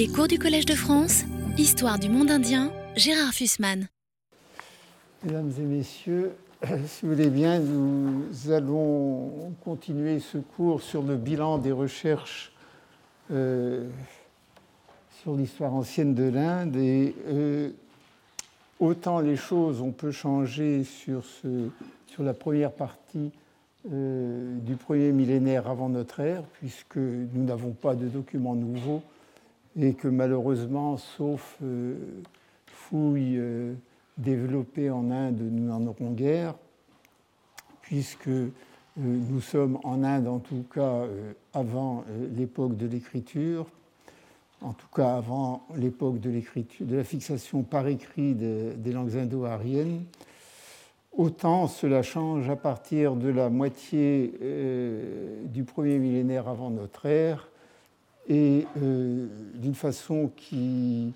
Les cours du Collège de France, Histoire du monde indien, Gérard Fussman. Mesdames et messieurs, si vous voulez bien, nous allons continuer ce cours sur le bilan des recherches euh, sur l'histoire ancienne de l'Inde. Et euh, autant les choses ont peu changé sur, ce, sur la première partie euh, du premier millénaire avant notre ère, puisque nous n'avons pas de documents nouveaux et que malheureusement, sauf euh, fouilles euh, développées en Inde, nous n'en aurons guère, puisque nous sommes en Inde en tout cas avant l'époque de l'écriture, en tout cas avant l'époque de, de la fixation par écrit des langues indo-ariennes. Autant cela change à partir de la moitié euh, du premier millénaire avant notre ère et euh, d'une façon qui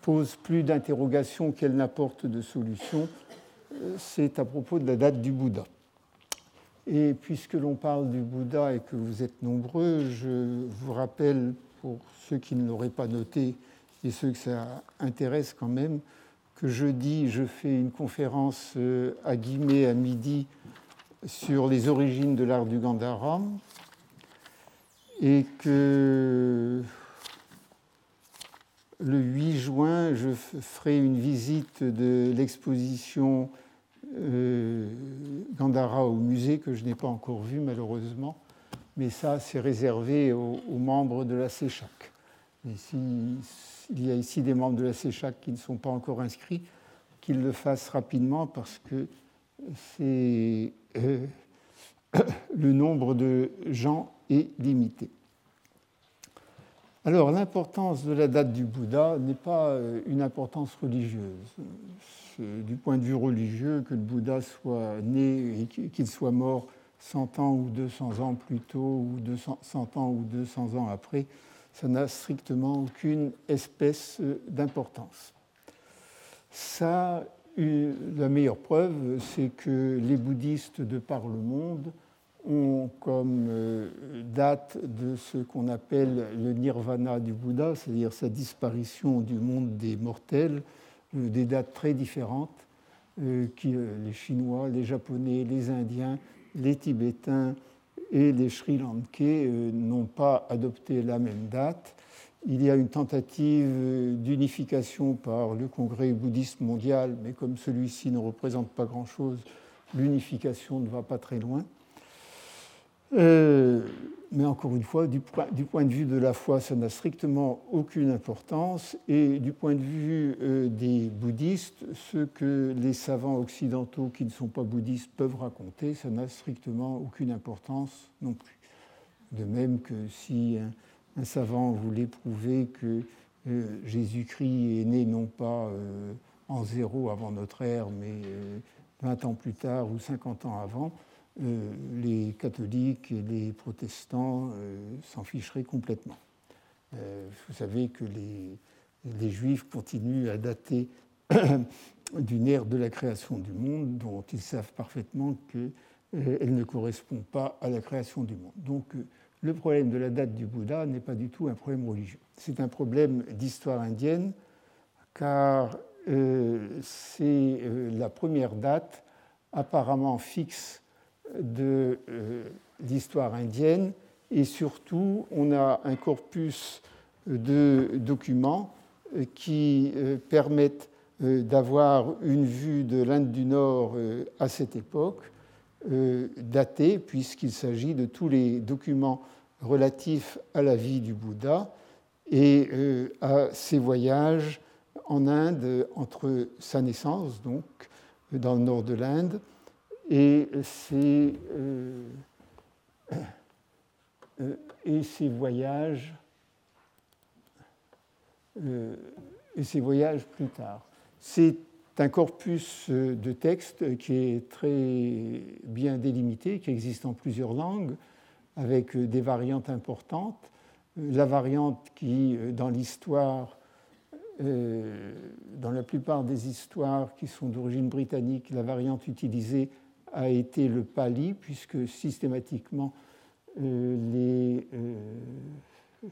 pose plus d'interrogations qu'elle n'apporte de solutions, euh, c'est à propos de la date du Bouddha. Et puisque l'on parle du Bouddha et que vous êtes nombreux, je vous rappelle, pour ceux qui ne l'auraient pas noté et ceux que ça intéresse quand même, que jeudi, je fais une conférence euh, à Guimet à midi sur les origines de l'art du Gandhara et que le 8 juin, je ferai une visite de l'exposition euh, Gandhara au musée que je n'ai pas encore vue malheureusement, mais ça c'est réservé aux, membres de la CECHAC. Et si, il y a ici des membres de la CECHAC qui ne sont pas encore inscrits, qu'ils le fassent rapidement parce que c'est, euh, le nombre de gens est limité. Alors l'importance de la date du Bouddha n'est pas euh, une importance religieuse. Du point de vue religieux, que le Bouddha soit né et qu'il soit mort 100 ans ou 200 ans plus tôt ou 100 ans ou 200 ans après, ça n'a strictement aucune espèce d'importance. Ça, la meilleure preuve, c'est que les bouddhistes de par le monde ont comme euh, date de ce qu'on appelle le nirvana du Bouddha, c'est-à-dire sa disparition du monde des mortels, euh, des dates très différentes, euh, les Chinois, les Japonais, les Indiens, les Tibétains, et les Sri Lankais n'ont pas adopté la même date. Il y a une tentative d'unification par le Congrès bouddhiste mondial, mais comme celui-ci ne représente pas grand-chose, l'unification ne va pas très loin. Euh, mais encore une fois, du point, de vue de la foi, ça n'a strictement aucune importance. Et du point de vue euh, des bouddhistes, ce que les savants occidentaux qui ne sont pas bouddhistes peuvent raconter, ça n'a strictement aucune importance non plus. De même que si un, savant voulait prouver que euh, Jésus-Christ est né non pas en zéro avant notre ère, mais 20 ans plus tard ou 50 ans avant, les catholiques et les protestants euh, s'en ficheraient complètement. Euh, vous savez que les, juifs continuent à dater d'une ère de la création du monde dont ils savent parfaitement qu'elle ne correspond pas à la création du monde. Donc le problème de la date du Bouddha n'est pas du tout un problème religieux. C'est un problème d'histoire indienne, car c'est la première date apparemment fixe de euh, l'histoire indienne. Et surtout on a un corpus de documents euh, qui euh, permettent d'avoir une vue de l'Inde du Nord à cette époque, datée, puisqu'il s'agit de tous les documents relatifs à la vie du Bouddha et à ses voyages en Inde entre sa naissance, donc dans le nord de l'Inde, et euh, euh, voyages euh, et ces voyages plus tard. C'est un corpus de textes qui est très bien délimité, qui existe en plusieurs langues, avec des variantes importantes. La variante qui, dans l'histoire, dans la plupart des histoires qui sont d'origine britannique, la variante utilisée a été le pali, puisque systématiquement euh, les, euh,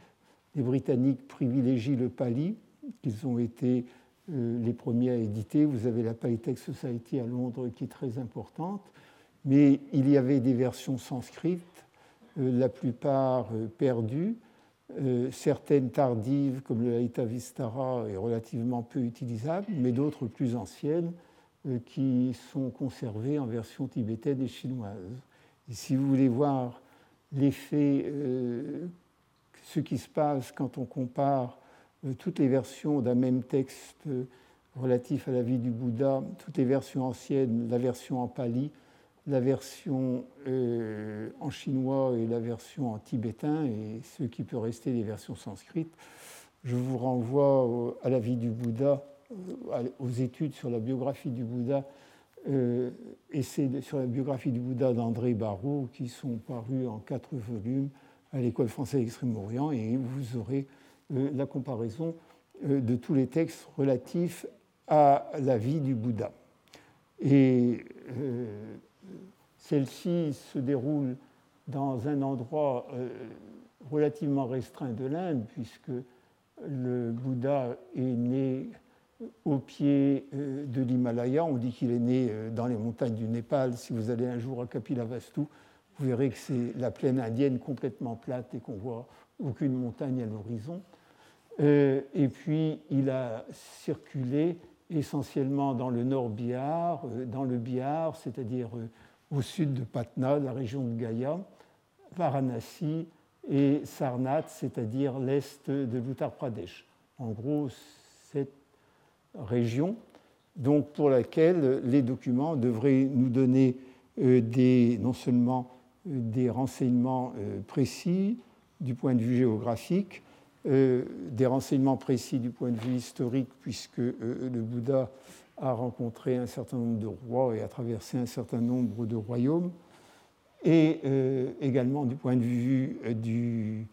les Britanniques privilégient le Pali, qu'ils ont été les premiers à éditer. Vous avez la Polytext Society à Londres qui est très importante, mais il y avait des versions sanscrites, la plupart perdues, certaines tardives comme le Laita Vistara est relativement peu utilisable, mais d'autres plus anciennes euh, qui sont conservés en version tibétaine et chinoise. Si vous voulez voir l'effet, euh, ce qui se passe quand on compare euh, toutes les versions d'un même texte relatif à la vie du Bouddha, toutes les versions anciennes, la version en pali, la version en chinois et la version en tibétain, et ce qui peut rester des versions sanskrites, je vous renvoie à la vie du Bouddha euh, aux études sur la biographie du Bouddha, euh, sur la biographie du Bouddha d'André Barrault, qui sont parus en quatre volumes à l'École française d'Extrême-Orient, et vous aurez euh, la comparaison de tous les textes relatifs à la vie du Bouddha. Et celle-ci se déroule dans un endroit relativement restreint de l'Inde, puisque le Bouddha est né au pied euh, de l'Himalaya. On dit qu'il est né euh, dans les montagnes du Népal. Si vous allez un jour à Kapilavastu, vous verrez que c'est la plaine indienne complètement plate et qu'on voit aucune montagne à l'horizon. Euh, et puis, il a circulé essentiellement dans le nord Bihar, dans le Bihar, c'est-à-dire au sud de Patna, la région de Gaya, Varanasi et Sarnath, c'est-à-dire l'est de l'Uttar Pradesh. En gros, région, donc pour laquelle les documents devraient nous donner euh, des, non seulement euh, des renseignements euh, précis du point de vue géographique, des renseignements précis du point de vue historique, puisque le Bouddha a rencontré un certain nombre de rois et a traversé un certain nombre de royaumes, et également du point de vue du,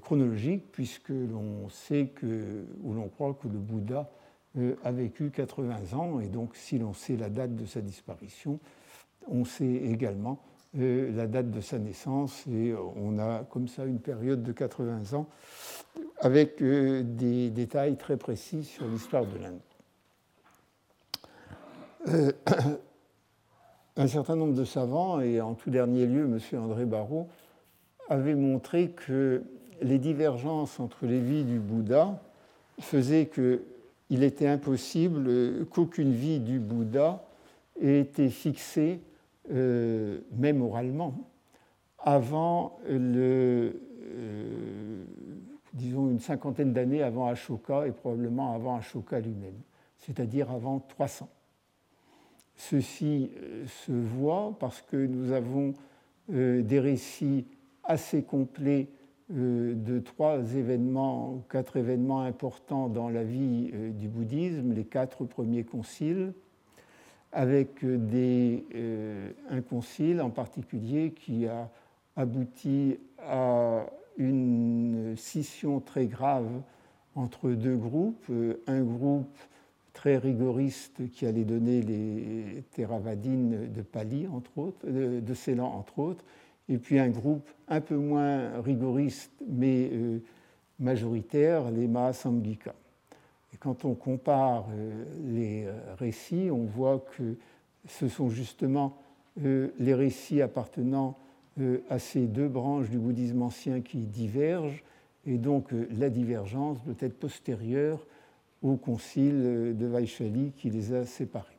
chronologique, puisque l'on sait que, ou l'on croit que le Bouddha a vécu 80 ans, et donc si l'on sait la date de sa disparition, on sait également euh, la date de sa naissance, et on a comme ça une période de 80 ans avec euh, des détails très précis sur l'histoire de l'Inde. un certain nombre de savants, et en tout dernier lieu M. André Barrault, avaient montré que les divergences entre les vies du Bouddha faisaient que il était impossible qu'aucune vie du Bouddha ait été fixée, euh, même oralement, avant le, euh, disons une cinquantaine d'années avant Ashoka et probablement avant Ashoka lui-même, c'est-à-dire avant 300. Ceci euh, se voit parce que nous avons des récits assez complets de trois événements, quatre événements importants dans la vie euh, du bouddhisme, les quatre premiers conciles, avec euh, un concile en particulier qui a abouti à une scission très grave entre deux groupes, un groupe très rigoriste qui allait donner les Theravadines de Pali, entre autres, de Ceylan, entre autres, et puis un groupe un peu moins rigoriste mais euh, majoritaire, les Mahasamgika. Et quand on compare euh, les euh, récits, on voit que ce sont justement les récits appartenant à ces deux branches du bouddhisme ancien qui divergent, et donc la divergence doit être postérieure au concile de Vaishali qui les a séparés.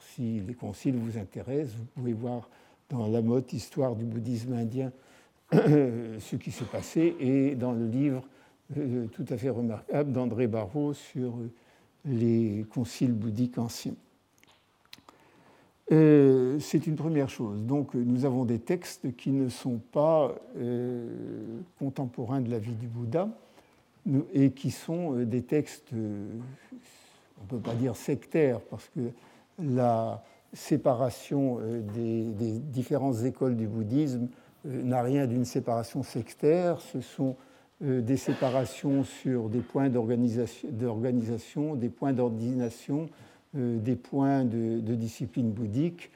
si les conciles vous intéressent, vous pouvez voir dans la mode Histoire du bouddhisme indien ce qui s'est passé et dans le livre euh, tout à fait remarquable d'André Barrault sur les conciles bouddhiques anciens. Euh, c'est une première chose. Donc nous avons des textes qui ne sont pas euh, contemporains de la vie du Bouddha et qui sont des textes, on ne peut pas dire sectaires, parce que la, séparation euh, des, différentes écoles du bouddhisme euh, n'a rien d'une séparation sectaire, ce sont euh, des séparations sur des points d'organisation, des points d'ordination, des points de, discipline bouddhique.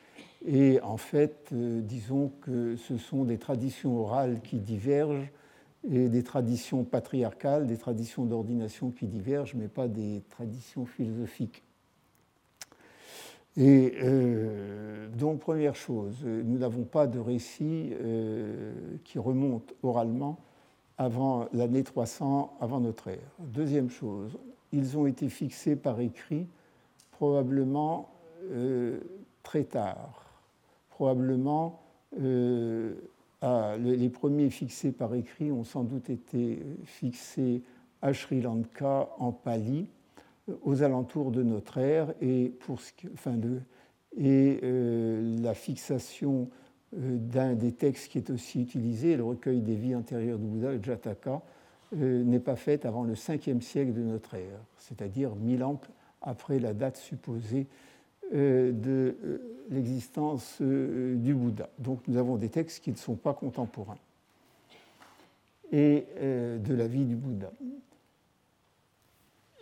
Et en fait, disons que ce sont des traditions orales qui divergent et des traditions patriarcales, des traditions d'ordination qui divergent, mais pas des traditions philosophiques. Et euh, donc, première chose, nous n'avons pas de récit euh, qui remonte oralement avant l'année 300 avant notre ère. Deuxième chose, ils ont été fixés par écrit probablement euh, très tard, probablement les premiers fixés par écrit ont sans doute été fixés à Sri Lanka en Pali aux alentours de notre ère et, pour de, et euh, la fixation euh, d'un des textes qui est aussi utilisé, le recueil des vies intérieures du Bouddha, le Jataka, euh, n'est pas faite avant le 5e siècle de notre ère, c'est-à-dire mille ans après la date supposée de l'existence du Bouddha. Donc nous avons des textes qui ne sont pas contemporains et de la vie du Bouddha.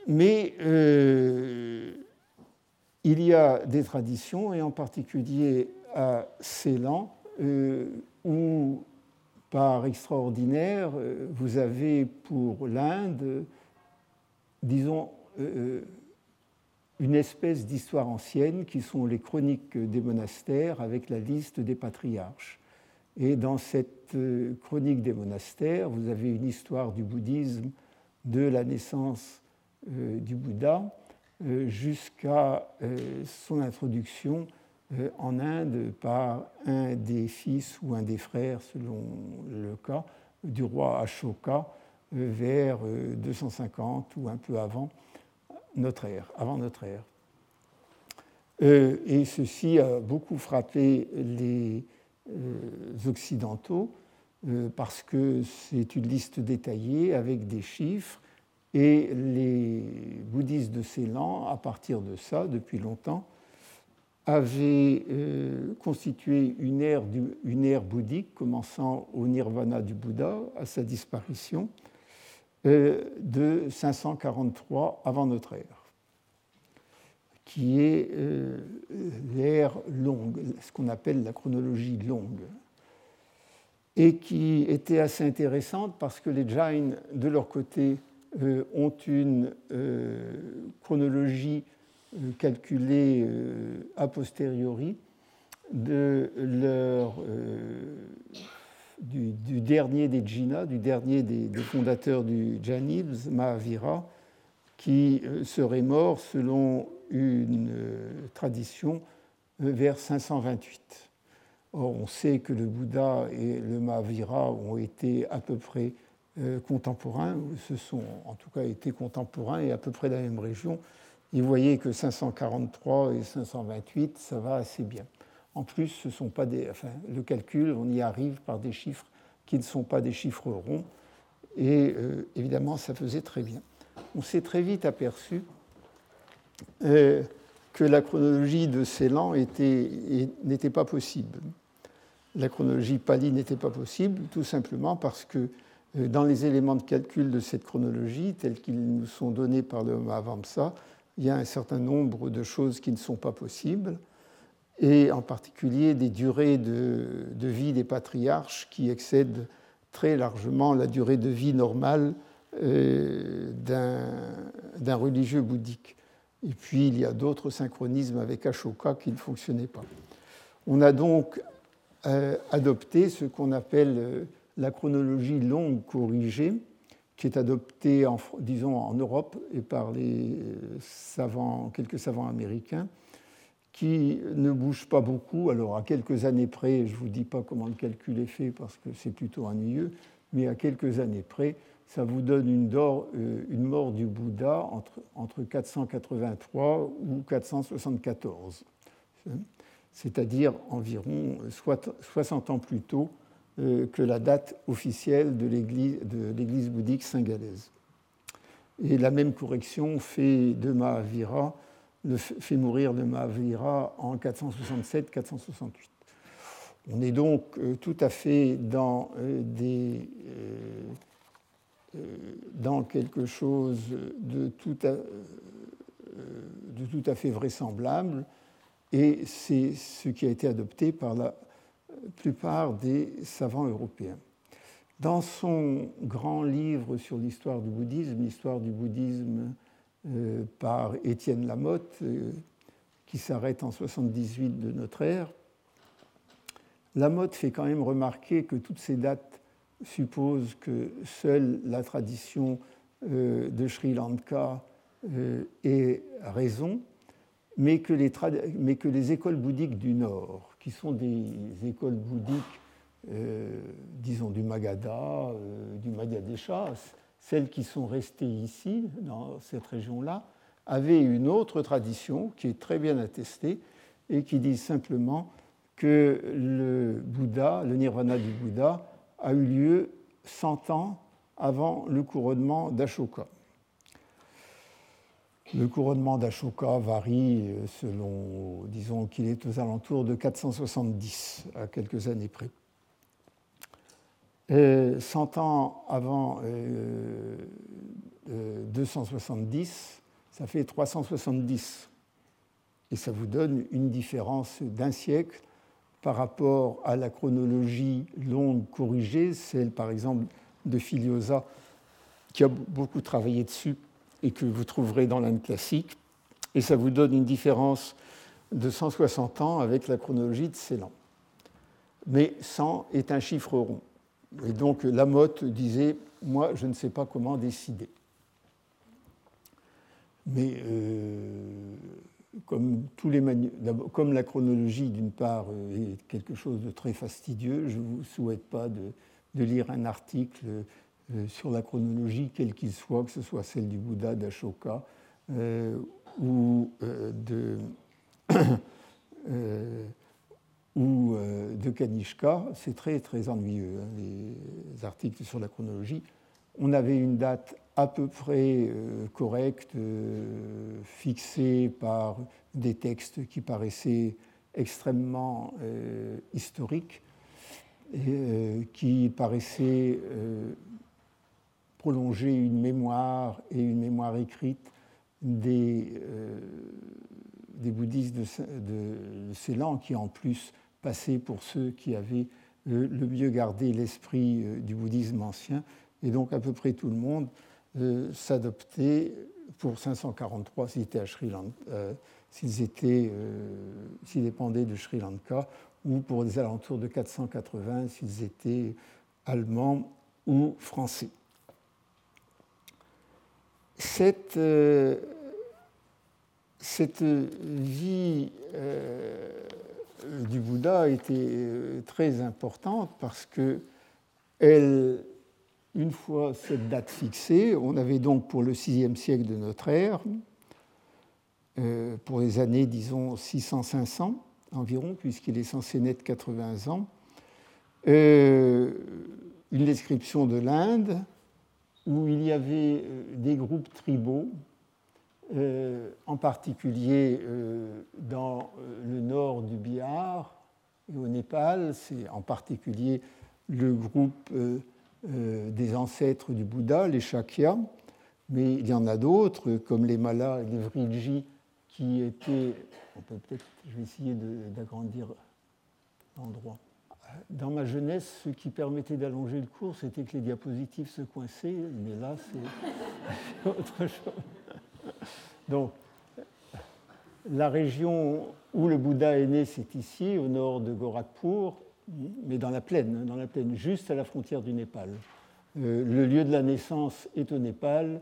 Mais euh, il y a des traditions, et en particulier à Ceylan, euh, où, par extraordinaire, euh, vous avez pour l'Inde, disons, une espèce d'histoire ancienne qui sont les chroniques des monastères avec la liste des patriarches. Et dans cette chronique des monastères, vous avez une histoire du bouddhisme de la naissance du Bouddha euh, jusqu'à euh, son introduction en Inde par un des fils ou un des frères, selon le cas, du roi Ashoka vers 250 ou un peu avant notre ère, avant notre ère. Et ceci a beaucoup frappé les Occidentaux parce que c'est une liste détaillée avec des chiffres et les bouddhistes de Ceylan, à partir de ça, depuis longtemps, avaient euh, constitué une ère, bouddhique commençant au nirvana du Bouddha, à sa disparition, euh, de 543 avant notre ère, qui est euh, l'ère longue, ce qu'on appelle la chronologie longue, et qui était assez intéressante parce que les Jains, de leur côté, euh, ont une euh, chronologie euh, calculée a posteriori du, dernier des Jina, du dernier des, fondateurs du Jainisme, Mahavira, qui serait mort selon une tradition vers 528. Or, on sait que le Bouddha et le Mahavira ont été à peu près euh, contemporains, ce sont en tout cas été contemporains et à peu près la même région. Et vous voyez que 543 et 528, ça va assez bien. En plus, ce sont pas des, enfin, le calcul, on y arrive par des chiffres qui ne sont pas des chiffres ronds. Et euh, évidemment, ça faisait très bien. On s'est très vite aperçu euh, que la chronologie de Ceylan n'était pas possible. La chronologie Pali n'était pas possible, tout simplement parce que dans les éléments de calcul de cette chronologie, tels qu'ils nous sont donnés par le Mahavamsa, il y a un certain nombre de choses qui ne sont pas possibles, et en particulier des durées de, vie des patriarches qui excèdent très largement la durée de vie normale euh, d'un religieux bouddhique. Et puis il y a d'autres synchronismes avec Ashoka qui ne fonctionnaient pas. On a donc euh, adopté ce qu'on appelle la chronologie longue corrigée, qui est adoptée, en, disons, en Europe et par les savants, quelques savants américains, qui ne bouge pas beaucoup. Alors, à quelques années près, je ne vous dis pas comment le calcul est fait parce que c'est plutôt ennuyeux, mais à quelques années près, ça vous donne une, euh, mort du Bouddha entre, entre 483 ou 474, c'est-à-dire environ 60 ans plus tôt euh, que la date officielle de l'église bouddhique singalaise. Et la même correction fait, de Mahavira, fait mourir de Mahavira en 467-468. On est donc euh, tout à fait dans, euh, dans quelque chose de tout, à, de tout à fait vraisemblable, et c'est ce qui a été adopté par la plupart des savants européens. Dans son grand livre sur l'histoire du bouddhisme, l'histoire du bouddhisme euh, par Étienne Lamotte, euh, qui s'arrête en 78 de notre ère, Lamotte fait quand même remarquer que toutes ces dates supposent que seule la tradition euh, de Sri Lanka ait raison, mais que, les mais que les écoles bouddhiques du Nord, qui sont des écoles bouddhiques, disons du Magadha, du Madhyadesha, celles qui sont restées ici, dans cette région-là, avaient une autre tradition qui est très bien attestée et qui dit simplement que le le nirvana du Bouddha, a eu lieu 100 ans avant le couronnement d'Ashoka. Le couronnement d'Ashoka varie selon, disons qu'il est aux alentours de 470, à quelques années près. 100 ans avant 270, euh, ça fait 370. Et ça vous donne une différence d'un siècle par rapport à la chronologie longue corrigée, celle par exemple de Filiosa, qui a beaucoup travaillé dessus et que vous trouverez dans l'Inde classique. Et ça vous donne une différence de 160 ans avec la chronologie de Ceylan. Mais 100 est un chiffre rond. Et donc Lamotte disait, moi je ne sais pas comment décider. Mais euh, comme, la chronologie d'une part euh, est quelque chose de très fastidieux, je ne vous souhaite pas de, lire un article sur la chronologie, quel qu'il soit, que ce soit celle du Bouddha, d'Ashoka ou de ou euh, de Kanishka, c'est très très ennuyeux, hein, les articles sur la chronologie. On avait une date à peu près euh, correcte, euh, fixée par des textes qui paraissaient extrêmement historiques, qui paraissaient prolonger une mémoire et une mémoire écrite des, des bouddhistes de, de, Ceylan, qui en plus passé pour ceux qui avaient euh, le mieux gardé l'esprit euh, du bouddhisme ancien. Et donc à peu près tout le monde euh, s'adoptait pour 543 s'ils étaient à Sri Lanka, s'ils étaient, s'ils dépendaient de Sri Lanka, ou pour les alentours de 480 s'ils étaient allemands ou français. Cette, cette vie du Bouddha était euh, très importante parce que une fois cette date fixée, on avait donc pour le VIe siècle de notre ère, euh, pour les années, disons, 600-500 environ, puisqu'il est censé naître 80 ans, euh, une description de l'Inde où il y avait des groupes tribaux euh, en particulier euh, dans euh, le nord du Bihar et au Népal, c'est en particulier le groupe des ancêtres du Bouddha, les Shakyas, mais il y en a d'autres, comme les Malas et les Vriji, qui étaient. On peut peut-être, je vais essayer d'agrandir l'endroit. Dans ma jeunesse, ce qui permettait d'allonger le cours, c'était que les diapositives se coinçaient, mais là, c'est autre chose. Donc, la région où le Bouddha est né, c'est ici, au nord de Gorakhpur, mais dans la plaine, dans la plaine, juste à la frontière du Népal. Euh, le lieu de la naissance est au Népal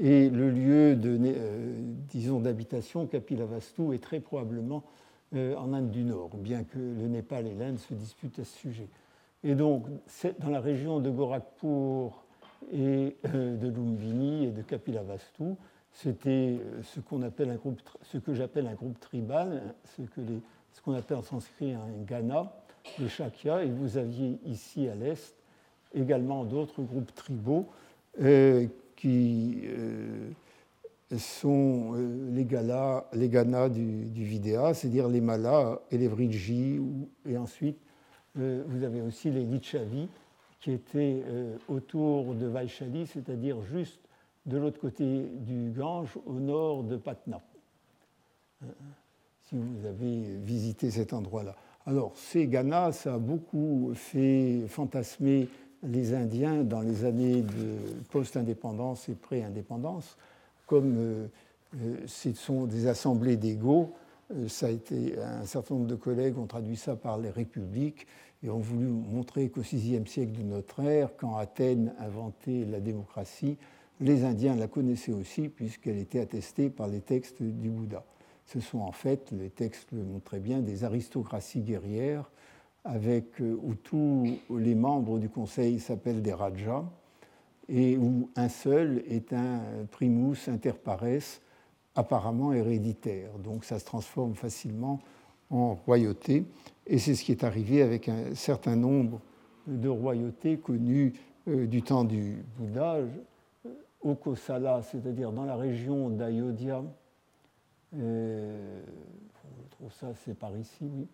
et le lieu euh, disons, d'habitation, Kapilavastu, est très probablement euh, en Inde du Nord, bien que le Népal et l'Inde se disputent à ce sujet. Et donc, dans la région de Gorakhpur et de Lumbini et de Kapilavastu, c'était ce, qu'on appelle un groupe, ce que j'appelle un groupe tribal, ce qu'on ce appelle en sanskrit un Ghana, le Shakya, et vous aviez ici à l'est également d'autres groupes tribaux euh, qui euh, sont euh, les, Gala, les Ghana du, du Vidéa, c'est-à-dire les Malas et les Vriji, et ensuite vous avez aussi les Lichavi qui étaient autour de Vaishali, c'est-à-dire juste de l'autre côté du Gange, au nord de Patna, euh, si vous avez visité cet endroit-là. Alors, ces Ghana, ça a beaucoup fait fantasmer les Indiens dans les années de post-indépendance et pré-indépendance, comme euh, euh, ce sont des assemblées d'égaux, ça a été, un certain nombre de collègues ont traduit ça par les républiques et ont voulu montrer qu'au VIe siècle de notre ère, quand Athènes inventait la démocratie, les Indiens la connaissaient aussi puisqu'elle était attestée par les textes du Bouddha. Ce sont en fait, les textes le montraient bien, des aristocraties guerrières avec, euh, où tous les membres du conseil s'appellent des rajas et où un seul est un primus inter pares apparemment héréditaire. Donc ça se transforme facilement en royauté et c'est ce qui est arrivé avec un certain nombre de royautés connues euh, du temps du Bouddha. Au Kosala, c'est-à-dire dans la région d'Ayodhya, euh, on trouve ça, c'est par ici, oui.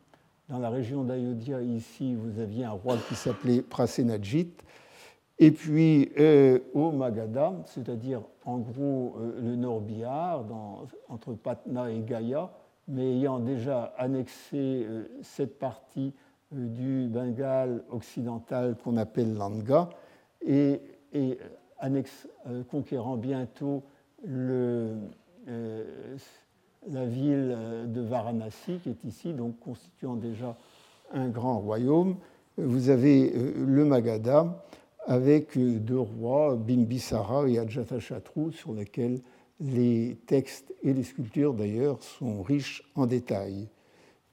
Dans la région d'Ayodhya, ici, vous aviez un roi qui s'appelait Prasenajit. Et puis euh, au Magadha, c'est-à-dire en gros euh, le nord Bihar, entre Patna et Gaya, mais ayant déjà annexé cette partie du Bengale occidental qu'on appelle l'Anga, et, conquérant bientôt la ville euh, de Varanasi, qui est ici, donc constituant déjà un grand royaume. Vous avez euh, le Magadha avec euh, deux rois, Bimbisara et Ajatashatru, sur lesquels les textes et les sculptures d'ailleurs sont riches en détails.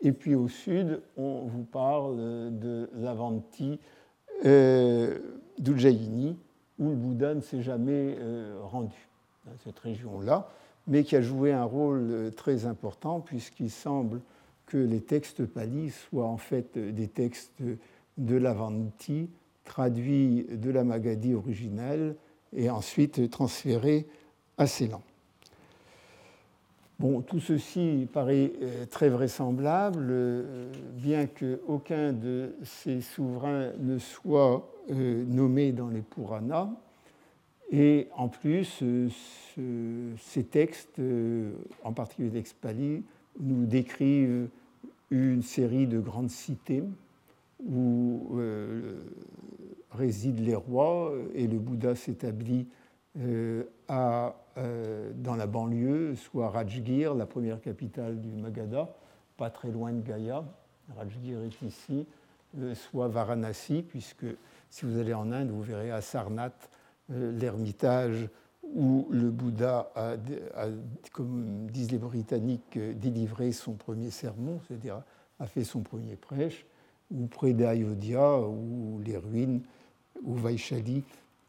Et puis au sud, on vous parle de l'Avanti euh, où le Bouddha ne s'est jamais rendu, dans cette région-là mais qui a joué un rôle euh, très important puisqu'il semble que les textes palis soient en fait des textes de l'Avanti traduits de la Magadhi originelle et ensuite transférés à Ceylan. Bon, tout ceci paraît euh, très vraisemblable, euh, bien qu'aucun de ces souverains ne soit nommé dans les Puranas. Et en plus, euh, ces textes, euh, en particulier les textes Pali, nous décrivent une série de grandes cités où euh, résident les rois et le Bouddha s'établit dans la banlieue, soit Rajgir, la première capitale du Magadha, pas très loin de Gaya. Rajgir est ici, soit Varanasi, puisque si vous allez en Inde, vous verrez à Sarnath euh, l'ermitage où le Bouddha a, comme disent les Britanniques, euh, délivré son premier sermon, c'est-à-dire a fait son premier prêche, ou près d'Ayodhya, ou les ruines, ou Vaishali,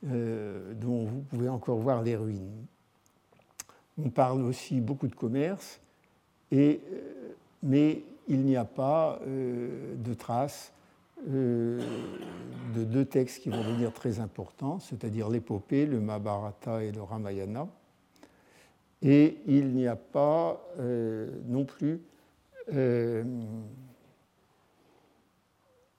euh, dont vous pouvez encore voir les ruines. On parle aussi beaucoup de commerce, et, mais il n'y a pas de traces euh, de deux textes qui vont devenir très importants, c'est-à-dire l'épopée, le Mahabharata et le Ramayana. Et il n'y a pas euh, non plus, euh,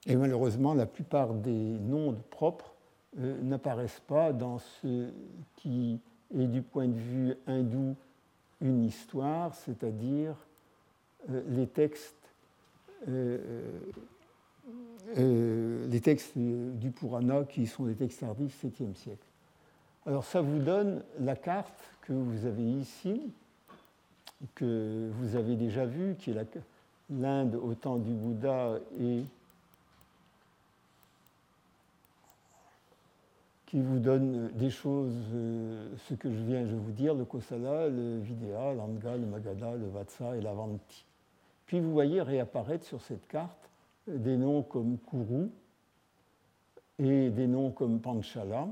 et malheureusement la plupart des noms propres n'apparaissent pas dans ce qui est du point de vue hindou une histoire, c'est-à-dire les textes euh, les textes du Purana qui sont des textes tardifs 7e siècle. Alors ça vous donne la carte que vous avez ici, que vous avez déjà vue, qui est l'Inde au temps du Bouddha et qui vous donne des choses, euh, ce que je viens de vous dire, le Kosala, le Vidya, l'Anga, le Magadha, le Vatsa et l'Avanti. Puis vous voyez réapparaître sur cette carte des noms comme Kourou et des noms comme Panchala,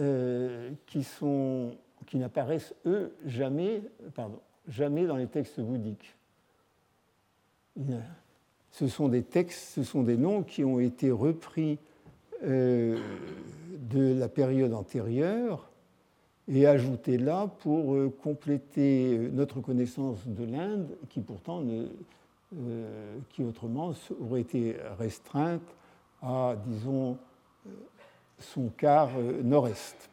euh, qui, sont, qui n'apparaissent, eux, jamais, pardon, jamais dans les textes bouddhiques. Ce sont des textes, ce sont des noms qui ont été repris euh, de la période antérieure et ajoutés là pour euh, compléter notre connaissance de l'Inde, qui pourtant euh, qui autrement aurait été restreinte à, disons, son quart nord-est.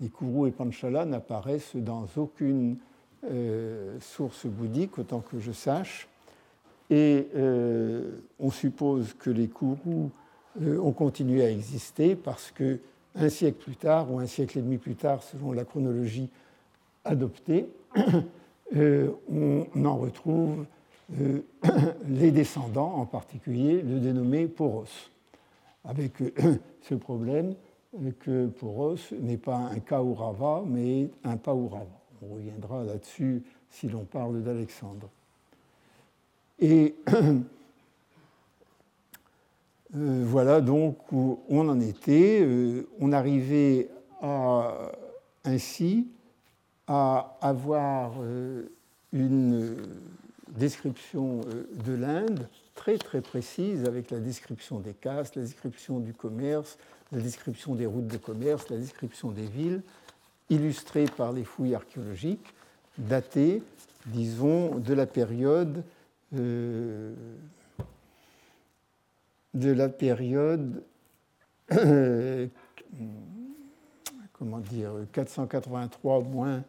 Les Kourou et Panchala n'apparaissent dans aucune source bouddhique, autant que je sache, et on suppose que les Kourous ont continué à exister parce que un siècle plus tard, ou un siècle et demi plus tard, selon la chronologie adoptée, on en retrouve les descendants, en particulier le dénommé Poros, avec ce problème que Poros n'est pas un Kaurava, mais un Paurava. On reviendra là-dessus si l'on parle d'Alexandre. Et euh, voilà donc où on en était. Euh, on arrivait ainsi à avoir euh, une description de l'Inde très très précise avec la description des castes, la description du commerce, la description des routes de commerce, la description des villes, illustrée par les fouilles archéologiques, datées, disons, de la période de la période comment dire 483 moins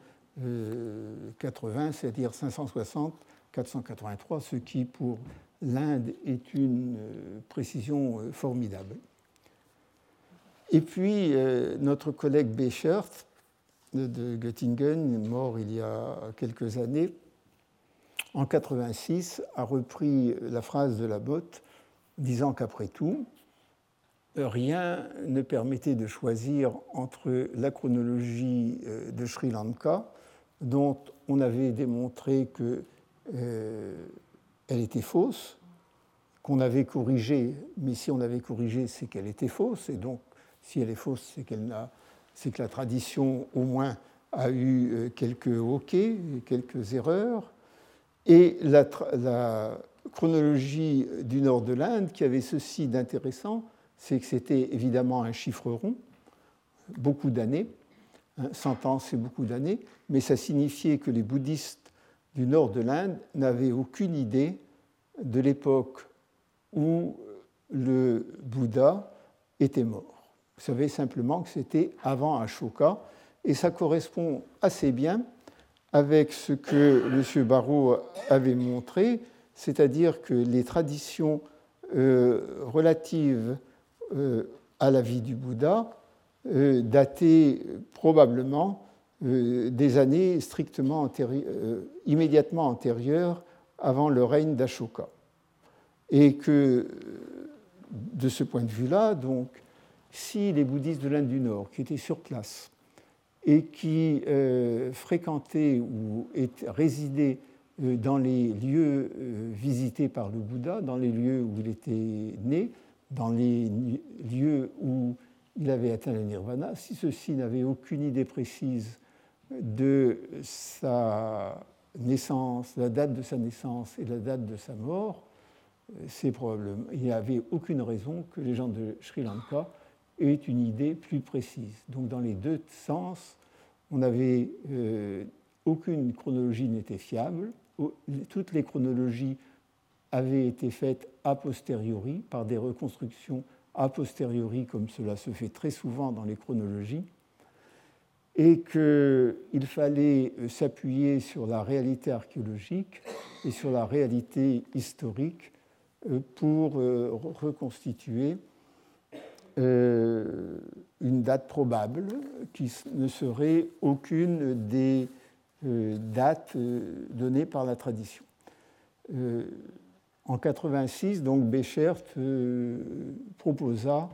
80, euh, c'est-à-dire 560 483, ce qui pour l'Inde est une euh, précision formidable. Et puis, euh, notre collègue Béchert de, Göttingen, mort il y a quelques années, en 86, a repris la phrase de la botte, disant qu'après tout, rien ne permettait de choisir entre la chronologie euh, de Sri Lanka, dont on avait démontré qu'elle euh, était fausse, qu'on avait corrigée, mais si on avait corrigé, c'est qu'elle était fausse, et donc si elle est fausse, c'est qu'elle c'est que la tradition au moins a eu euh, quelques hoquets, quelques erreurs. Et la, chronologie du nord de l'Inde, qui avait ceci d'intéressant, c'est que c'était évidemment un chiffre rond, beaucoup d'années, 100 hein, ans c'est beaucoup d'années, mais ça signifiait que les bouddhistes du nord de l'Inde n'avaient aucune idée de l'époque où le Bouddha était mort. Vous savez simplement que c'était avant Ashoka, et ça correspond assez bien avec ce que M. Barrault avait montré, c'est-à-dire que les traditions euh, relatives euh, à la vie du Bouddha euh, dataient probablement des années strictement immédiatement antérieures avant le règne d'Ashoka. Et que de ce point de vue-là, donc, si les bouddhistes de l'Inde du Nord, qui étaient sur place et qui fréquentaient ou résidaient dans les lieux euh, visités par le Bouddha, dans les lieux où il était né, dans les lieux où il avait atteint le nirvana, si ceux-ci n'avaient aucune idée précise de sa naissance, la date de sa naissance et la date de sa mort, probablement, il n'y avait aucune raison que les gens de Sri Lanka est une idée plus précise. Donc dans les deux sens, on avait euh, aucune chronologie n'était fiable. Toutes les chronologies avaient été faites a posteriori par des reconstructions a posteriori, comme cela se fait très souvent dans les chronologies, et qu'il fallait euh, s'appuyer sur la réalité archéologique et sur la réalité historique euh, pour reconstituer euh, une date probable qui ne serait aucune des euh, dates euh, données par la tradition. En 86, donc Béchert proposa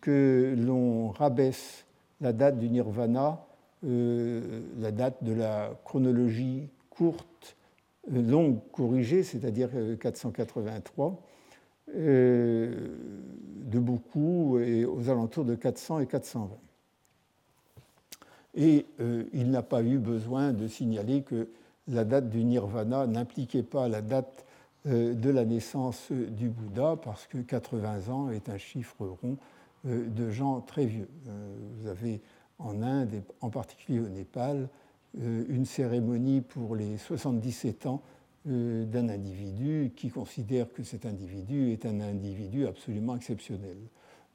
que l'on rabaisse la date du nirvana, la date de la chronologie courte, longue corrigée, c'est-à-dire 483, euh, de beaucoup et aux alentours de 400 et 420. Et euh, il n'a pas eu besoin de signaler que la date du nirvana n'impliquait pas la date euh, de la naissance du Bouddha, parce que 80 ans est un chiffre rond de gens très vieux. Vous avez en Inde, et en particulier au Népal, une cérémonie pour les 77 ans euh, d'un individu qui considère que cet individu est un individu absolument exceptionnel.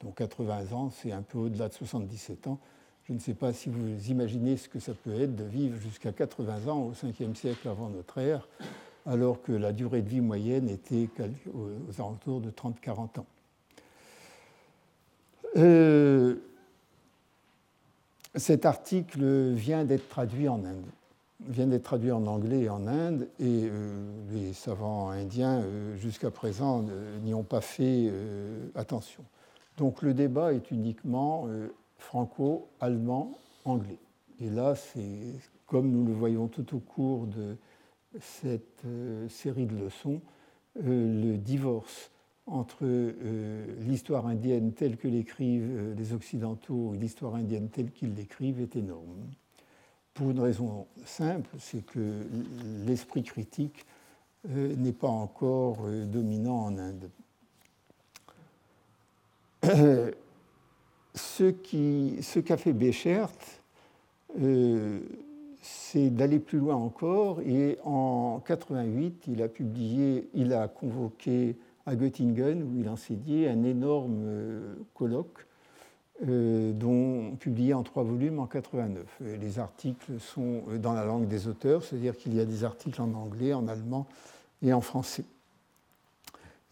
Donc 80 ans, c'est un peu au-delà de 77 ans. Je ne sais pas si vous imaginez ce que ça peut être de vivre jusqu'à 80 ans au 5e siècle avant notre ère, alors que la durée de vie moyenne était aux alentours de 30-40 ans. cet article vient d'être traduit en Inde, vient d'être traduit en anglais et en Inde, et les savants indiens jusqu'à présent n'y ont pas fait attention. Donc le débat est uniquement franco-allemand, anglais. Et là, c'est comme nous le voyons tout au cours de cette euh, série de leçons, euh, le divorce entre euh, l'histoire indienne telle que l'écrivent les Occidentaux et l'histoire indienne telle qu'ils l'écrivent est énorme. Pour une raison simple, c'est que l'esprit critique n'est pas encore dominant en Inde. ce qu'a fait Béchert, c'est d'aller plus loin encore. Et en 88, il a publié, il a convoqué à Göttingen, où il enseignait, un énorme euh, colloque, euh, dont publié en trois volumes en 89. les articles sont euh, dans la langue des auteurs, c'est-à-dire qu'il y a des articles en anglais, en allemand et en français.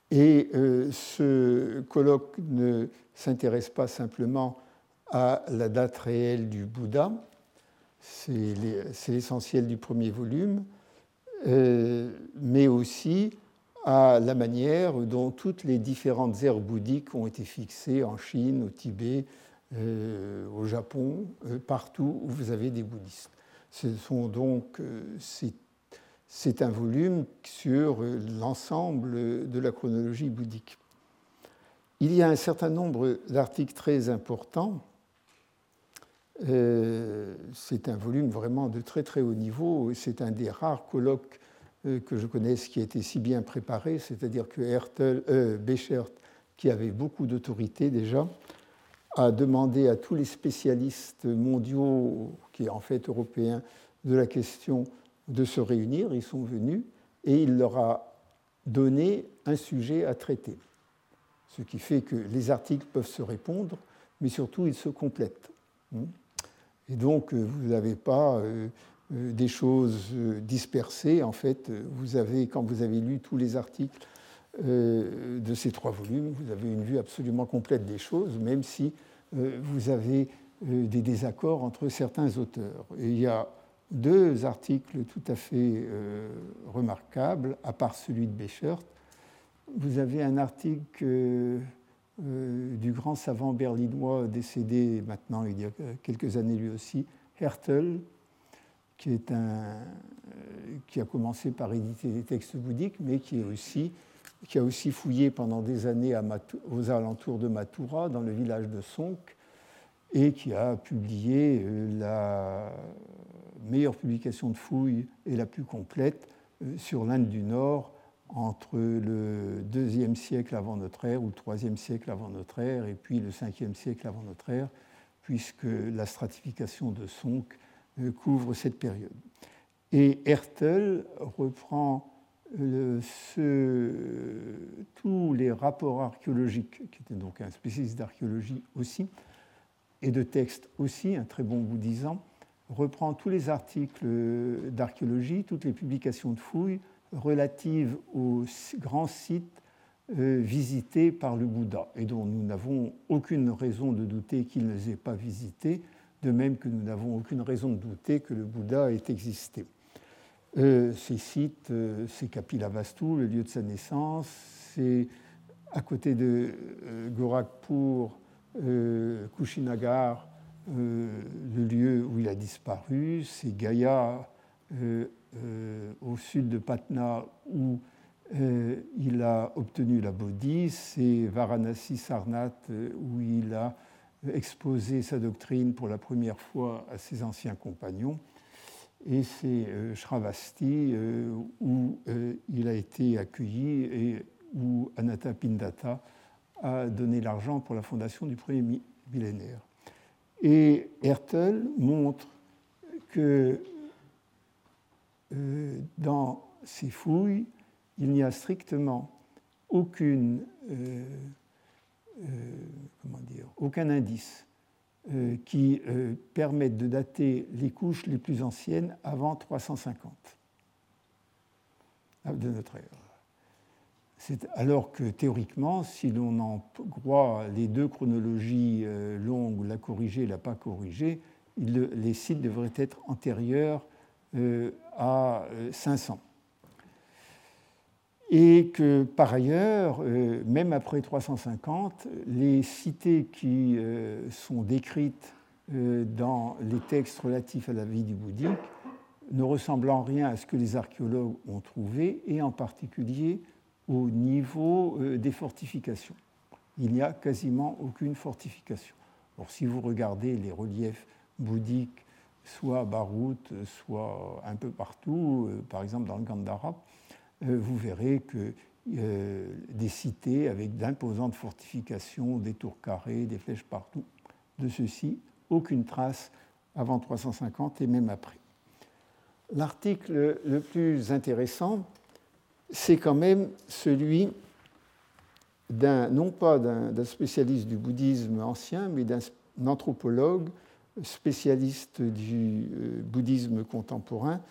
Et ce colloque ne s'intéresse pas simplement à la date réelle du Bouddha, c'est l'essentiel du premier volume, euh, mais aussi à la manière dont toutes les différentes aires bouddhiques ont été fixées en Chine, au Tibet, euh, au Japon, euh, partout où vous avez des bouddhistes. Ce sont donc, c'est un volume sur l'ensemble de la chronologie bouddhique. Il y a un certain nombre d'articles très importants euh, c'est un volume vraiment de très très haut niveau. C'est un des rares colloques euh, que je connaisse qui a été si bien préparé, c'est-à-dire que Hertel, euh, qui avait beaucoup d'autorité déjà, a demandé à tous les spécialistes mondiaux, qui est en fait européens, de la question de se réunir. Ils sont venus et il leur a donné un sujet à traiter. Ce qui fait que les articles peuvent se répondre, mais surtout ils se complètent. Et donc, euh, vous n'avez pas euh, euh, des choses dispersées. En fait, vous avez, quand vous avez lu tous les articles de ces trois volumes, vous avez une vue absolument complète des choses, même si vous avez des désaccords entre certains auteurs. Et il y a deux articles tout à fait remarquables, à part celui de Béchert. Vous avez un article euh, du grand savant berlinois décédé maintenant il y a quelques années lui aussi, Hertel, qui, euh, a commencé par éditer des textes bouddhiques, mais qui, a aussi fouillé pendant des années aux alentours de Mathura, dans le village de Sonk, et qui a publié euh, la meilleure publication de fouilles et la plus complète sur l'Inde du Nord entre le deuxième siècle avant notre ère ou le troisième siècle avant notre ère et puis le cinquième siècle avant notre ère, puisque la stratification de Sonk euh, couvre cette période. Et Hertel reprend euh, tous les rapports archéologiques, qui était donc un spécialiste d'archéologie aussi, et de textes aussi, un très bon bouddhisant, reprend tous les articles d'archéologie, toutes les publications de fouilles, relative aux grands sites euh, visités par le Bouddha et dont nous n'avons aucune raison de douter qu'il ne les ait pas visités, de même que nous n'avons aucune raison de douter que le Bouddha ait existé. Euh, ces sites, euh, c'est Kapilavastu, le lieu de sa naissance, c'est à côté de Gorakhpur, Kushinagar, le lieu où il a disparu, c'est Gaya, euh, au sud de Patna où euh, il a obtenu la Bodhi, c'est Varanasi Sarnath euh, où il a exposé sa doctrine pour la première fois à ses anciens compagnons. Et c'est Shravasti où il a été accueilli et où Anatta Pindata a donné l'argent pour la fondation du premier millénaire. Et Hertel montre que euh, dans ces fouilles, il n'y a strictement aucune, euh, euh, comment dire, aucun indice qui permette de dater les couches les plus anciennes avant 350 de notre ère. Alors que théoriquement, si l'on en croit les deux chronologies euh, longues, la corrigée et la pas corrigée, les sites devraient être antérieurs euh, à 500. Et que par ailleurs, même après 350, les cités qui sont décrites dans les textes relatifs à la vie du bouddhique ne ressemblent en rien à ce que les archéologues ont trouvé, et en particulier au niveau euh, des fortifications. Il n'y a quasiment aucune fortification. Or, si vous regardez les reliefs bouddhiques, soit à Barout, soit un peu partout, euh, par exemple dans le Gandhara, euh, vous verrez que des cités avec d'imposantes fortifications, des tours carrées, des flèches partout, de ceci, aucune trace avant 350 et même après. L'article le plus intéressant, c'est quand même celui d'un, non pas d'un spécialiste du bouddhisme ancien, mais d'un anthropologue spécialiste du euh, bouddhisme contemporain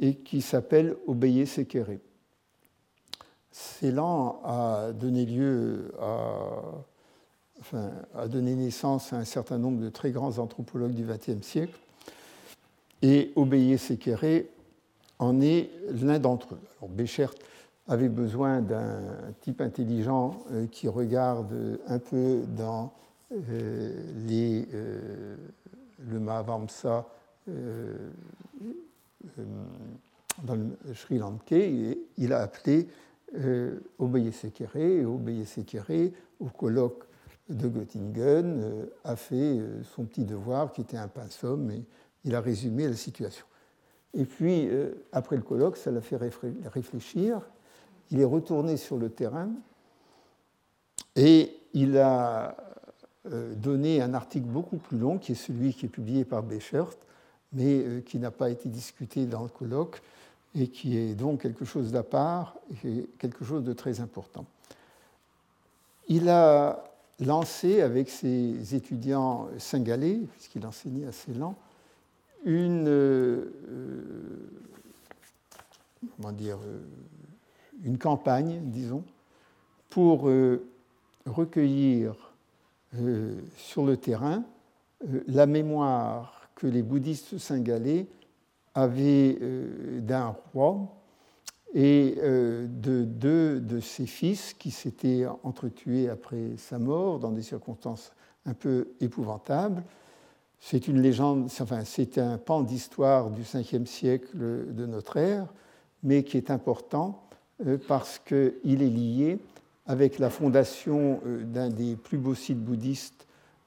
et qui s'appelle Obeye Sekere. Célan a donné lieu à, a donné naissance à un certain nombre de très grands anthropologues du XXe siècle, et Obeye Sekere en est l'un d'entre eux. Alors Béchert avait besoin d'un type intelligent euh, qui regarde un peu dans euh, les, euh, le Mahavamsa dans le Sri Lanka et il a appelé euh, Obeye Sekere et Obeye Sekere au colloque de Göttingen a fait son petit devoir qui était un pinceau et il a résumé la situation. Et puis, euh, après le colloque, ça l'a fait réfléchir. Il est retourné sur le terrain et il a euh, donné un article beaucoup plus long, qui est celui qui est publié par Béchert, mais euh, qui n'a pas été discuté dans le colloque et qui est donc quelque chose d'à part et quelque chose de très important. Il a lancé avec ses étudiants singalais, puisqu'il enseignait assez lent, une, euh, euh, une campagne, disons, pour euh, recueillir sur le terrain la mémoire que les bouddhistes singalais avaient d'un roi et de deux de ses fils qui s'étaient entretués après sa mort dans des circonstances un peu épouvantables c'est une légende, enfin, c'est un pan d'histoire du 5e siècle de notre ère, mais qui est important euh, parce qu'il est lié avec la fondation euh, d'un des plus beaux sites bouddhistes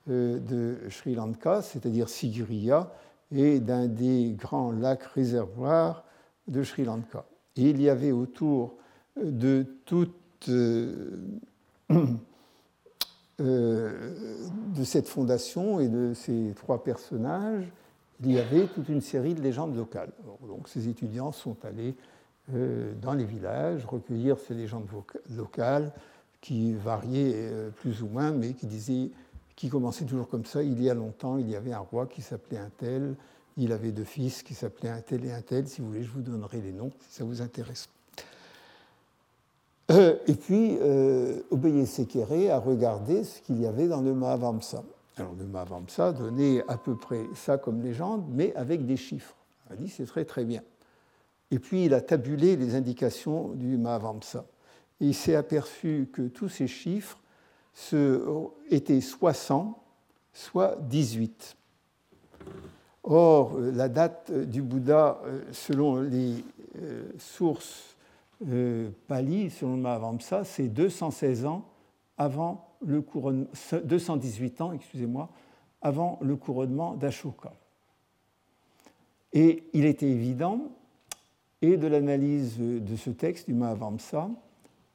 euh, de Sri Lanka, c'est-à-dire Sigiriya, et d'un des grands lacs réservoirs de Sri Lanka. Et il y avait autour de toute de cette fondation et de ces trois personnages, il y avait toute une série de légendes locales. donc ces étudiants sont allés euh, dans les villages recueillir ces légendes locales qui variaient euh, plus ou moins, mais qui disaient, qui commençaient toujours comme ça. Il y a longtemps, il y avait un roi qui s'appelait un tel, il avait deux fils qui s'appelaient un tel et un tel. Si vous voulez, je vous donnerai les noms si ça vous intéresse. Euh, et puis, euh, Sekere a regardé ce qu'il y avait dans le Mahavamsa. Alors, le Mahavamsa donnait à peu près ça comme légende, mais avec des chiffres. Il a dit c'est très très bien. Et puis, il a tabulé les indications du Mahavamsa. Et il s'est aperçu que tous ces chiffres étaient soit 100, soit 18. Or, la date du Bouddha, euh, selon les sources euh, Pali, selon le Mahavamsa, c'est 216 ans avant le couronnement, 218 ans, excusez-moi, avant le couronnement d'Ashoka. Et il était évident, et de l'analyse de ce texte du Mahavamsa,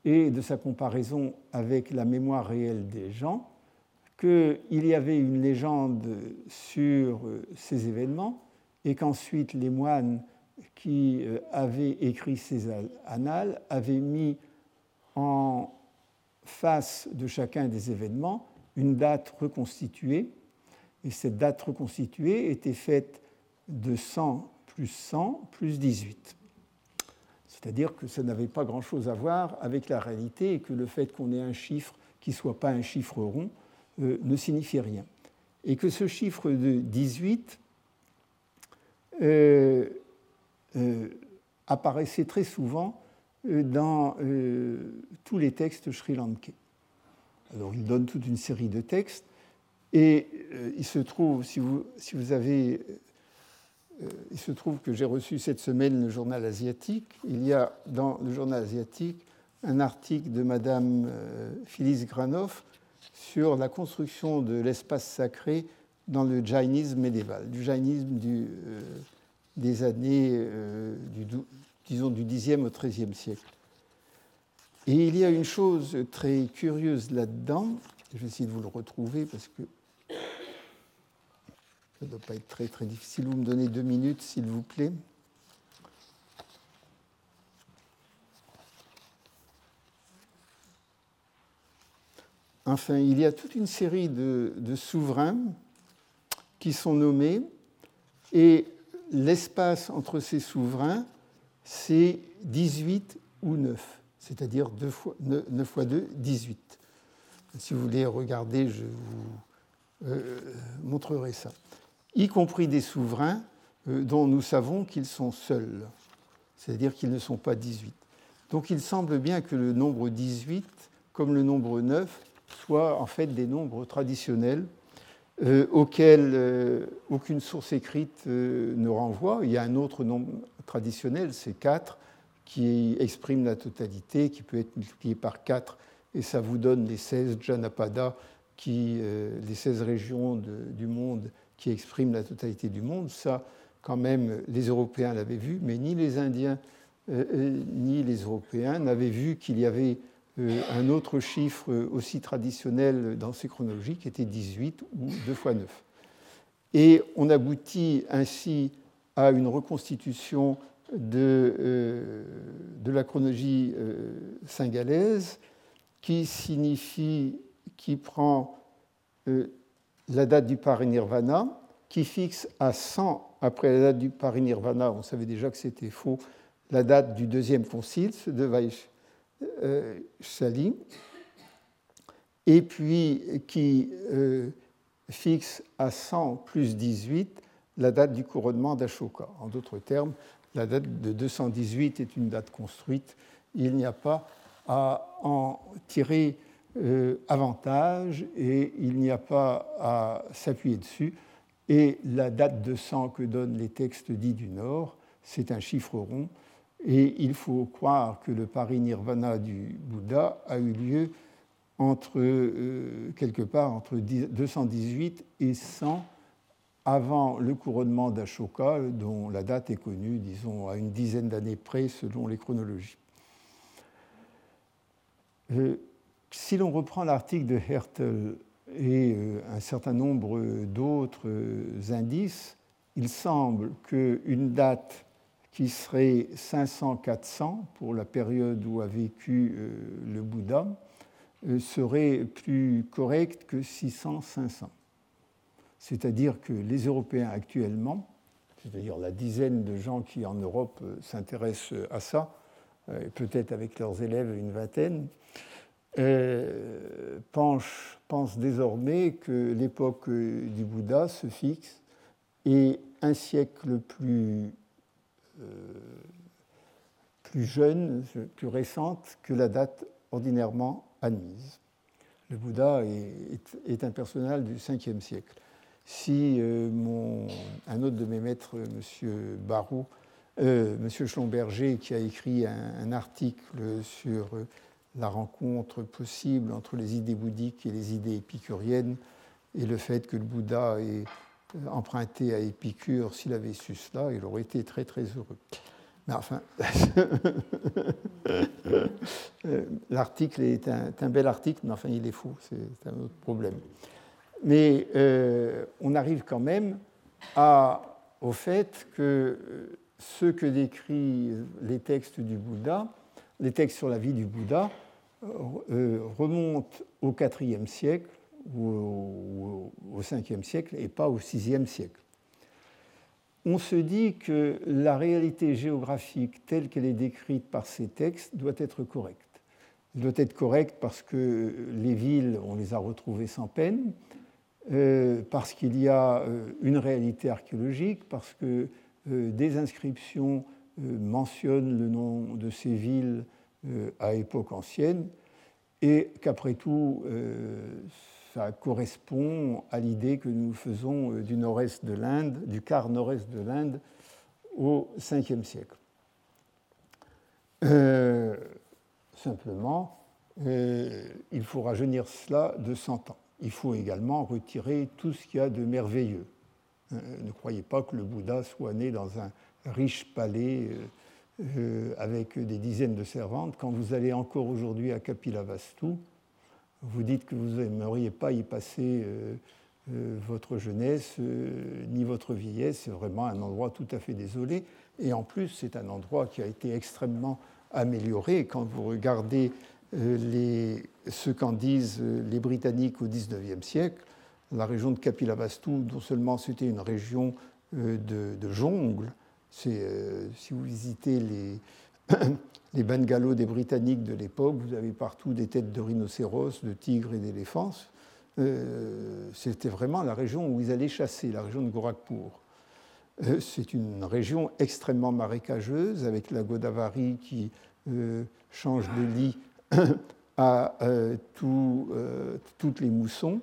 et de sa comparaison avec la mémoire réelle des gens, qu'il y avait une légende sur ces événements, et qu'ensuite les moines qui euh, avait écrit ces annales avait mis en face de chacun des événements une date reconstituée, et cette date reconstituée était faite de 100 plus 100 plus 18. C'est-à-dire que ça n'avait pas grand-chose à voir avec la réalité et que le fait qu'on ait un chiffre qui ne soit pas un chiffre rond ne signifie rien. Et que ce chiffre de 18 apparaissait très souvent dans tous les textes sri-lankais. Alors il donne toute une série de textes et euh, il se trouve, si vous, si vous avez, euh, il se trouve que j'ai reçu cette semaine le journal asiatique. Il y a dans le journal asiatique un article de Madame euh, Phyllis Granoff sur la construction de l'espace sacré dans le jainisme médiéval, du jainisme du, des années, du, disons, du 10e au 13e siècle. Et il y a une chose très curieuse là-dedans, je vais essayer de vous le retrouver parce que ça ne doit pas être très très difficile. Vous me donnez deux minutes, s'il vous plaît. Enfin, il y a toute une série de, de souverains qui sont nommés et l'espace entre ces souverains, c'est 18 ou 9, c'est-à-dire 9 fois, 9 fois 2, 18. Si vous voulez regarder, je vous euh, montrerai ça. Y compris des souverains euh, dont nous savons qu'ils sont seuls, c'est-à-dire qu'ils ne sont pas 18. Donc il semble bien que le nombre 18, comme le nombre 9, soit en fait des nombres traditionnels euh, auxquels aucune source écrite ne renvoie. Il y a un autre nombre traditionnel, c'est 4, qui exprime la totalité, qui peut être multiplié par 4 et ça vous donne les 16 Janapada, qui, euh, les 16 régions du monde qui expriment la totalité du monde. Ça, quand même, les Européens l'avaient vu, mais ni les Indiens euh, euh, ni les Européens n'avaient vu qu'il y avait un autre chiffre aussi traditionnel dans ces chronologies, qui était 18 ou 2 fois 9. Et on aboutit ainsi à une reconstitution de, de la chronologie singalaise qui signifie, qui prend euh, la date du parinirvana, qui fixe à 100 après la date du parinirvana, on savait déjà que c'était faux, la date du deuxième concile de Vaishali, euh, et puis qui euh, fixe à 100 plus 18 la date du couronnement d'Ashoka. En d'autres termes, la date de 218 est une date construite. Il n'y a pas à en tirer euh, avantage et il n'y a pas à s'appuyer dessus. Et la date de 100 que donnent les textes dits du Nord, c'est un chiffre rond. Et il faut croire que le parinirvana du Bouddha a eu lieu entre, euh, quelque part entre 218 et 100 avant le couronnement d'Ashoka, dont la date est connue, disons, à une dizaine d'années près selon les chronologies. Euh, si l'on reprend l'article de Hertel et euh, un certain nombre d'autres indices, il semble qu'une date qui serait 500-400 pour la période où a vécu euh, le Bouddha serait plus correcte que 600-500. C'est-à-dire que les Européens actuellement, c'est-à-dire la dizaine de gens qui en Europe s'intéressent à ça, peut-être avec leurs élèves une vingtaine, euh, pense, désormais que l'époque du Bouddha se fixe et un siècle plus, euh, plus jeune, plus récente que la date ordinairement admise. Le Bouddha est, un personnage du 5e siècle. Si euh, mon, un autre de mes maîtres, M. Barou, M. Schlomberger, qui a écrit un, un article sur la rencontre possible entre les idées bouddhiques et les idées épicuriennes, et le fait que le Bouddha euh, emprunté à Épicure, s'il avait su cela, il aurait été très très heureux. Mais enfin, l'article est un, bel article, mais enfin il est faux, c'est un autre problème. Mais euh, on arrive quand même au fait que euh, ce que décrivent les textes du Bouddha, les textes sur la vie du Bouddha, euh, remonte au IVe siècle ou au Ve siècle et pas au VIe siècle. on se dit que la réalité géographique telle qu'elle est décrite par ces textes doit être correcte. Elle doit être correcte parce que les villes, on les a retrouvées sans peine, euh, parce qu'il y a euh, une réalité archéologique, parce que euh, des inscriptions mentionnent le nom de ces villes à époque ancienne, et qu'après tout, ça correspond à l'idée que nous faisons du nord-est de l'Inde, du quart nord-est de l'Inde au 5e siècle. simplement, il faut rajeunir cela de 100 ans il faut également retirer tout ce qu'il y a de merveilleux. Euh, ne croyez pas que le Bouddha soit né dans un riche palais euh, euh, avec des dizaines de servantes. Quand vous allez encore aujourd'hui à Kapilavastu, vous dites que vous n'aimeriez pas y passer votre jeunesse ni votre vieillesse. C'est vraiment un endroit tout à fait désolé. Et en plus, c'est un endroit qui a été extrêmement amélioré. Quand vous regardez ce qu'en disent les Britanniques au XIXe siècle. La région de Kapilavastu, non seulement c'était une région euh, de, de jungle, euh, si vous visitez les, les bungalows des Britanniques de l'époque, vous avez partout des têtes de rhinocéros, de tigres et d'éléphants. Euh, c'était vraiment la région où ils allaient chasser, la région de Gorakhpur. c'est une région extrêmement marécageuse, avec la Godavari qui change de lit à euh, euh, toutes les moussons.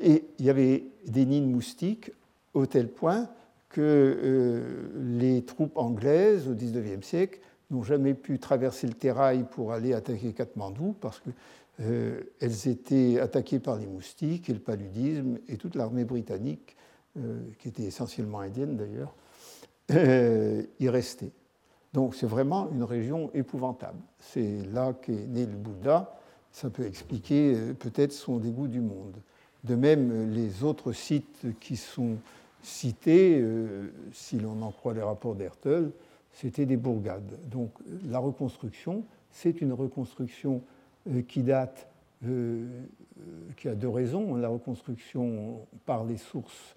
Et il y avait des nids de moustiques au tel point que euh, les troupes anglaises au XIXe siècle n'ont jamais pu traverser le terrail pour aller attaquer Katmandou parce qu'elles étaient attaquées par les moustiques et le paludisme et toute l'armée britannique, qui était essentiellement indienne d'ailleurs, y restait. Donc c'est vraiment une région épouvantable. C'est là qu'est né le Bouddha. Ça peut expliquer euh, peut-être son dégoût du monde. De même, les autres sites qui sont cités, euh, si l'on en croit les rapports d'Hertel, c'était des bourgades. Donc la reconstruction, c'est une reconstruction euh, qui date, qui a deux raisons. La reconstruction par les sources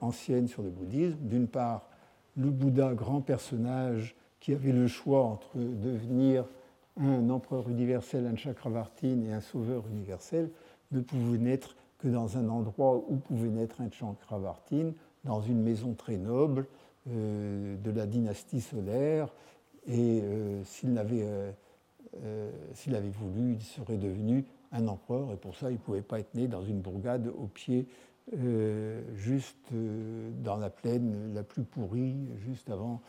anciennes sur le bouddhisme. D'une part, le Bouddha, grand personnage, qui avait le choix entre devenir un empereur universel, un Chakravartin et un sauveur universel, ne pouvait naître que dans un endroit où pouvait naître un Chakravartin, dans une maison très noble euh, de la dynastie solaire. Et euh, euh, s'il avait, voulu, il serait devenu un empereur, et pour ça, il ne pouvait pas être né dans une bourgade au pied, juste dans la plaine la plus pourrie, juste avant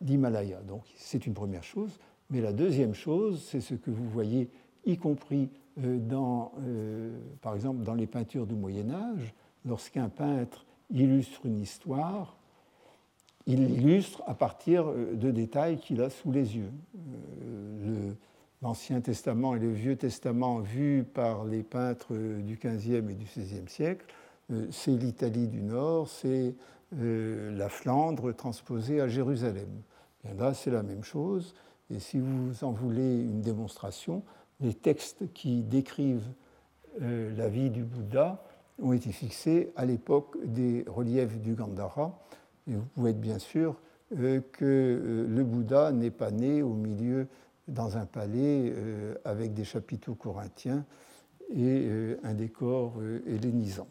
d'Himalaya. Donc c'est une première chose. Mais la deuxième chose, c'est ce que vous voyez, y compris euh, dans, euh, par exemple dans les peintures du Moyen Âge, lorsqu'un peintre illustre une histoire, il l'illustre à partir euh, de détails qu'il a sous les yeux. L'Ancien Testament et le Vieux Testament vus par les peintres du XVe et du XVIe siècle, c'est l'Italie du Nord, c'est euh, la Flandre transposée à Jérusalem. Là, c'est la même chose. Et si vous en voulez une démonstration, les textes qui décrivent euh, la vie du Bouddha ont été fixés à l'époque des reliefs du Gandhara. Et vous pouvez être bien sûr euh, que le Bouddha n'est pas né au milieu dans un palais avec des chapiteaux corinthiens et un décor hellénisant.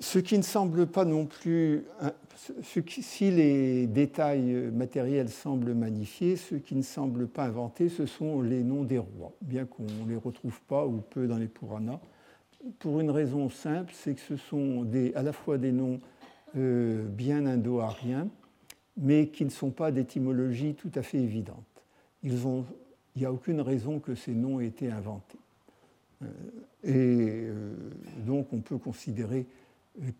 Ce qui ne semble pas non plus, si les détails matériels semblent magnifiés, ce qui ne semble pas inventé, ce sont les noms des rois, bien qu'on ne les retrouve pas ou peu dans les Puranas, pour une raison simple, c'est que ce sont à la fois des noms euh, bien indo-ariens, mais qui ne sont pas d'étymologie tout à fait évidente. il n'y a aucune raison que ces noms aient été inventés. Euh, et euh, donc on peut considérer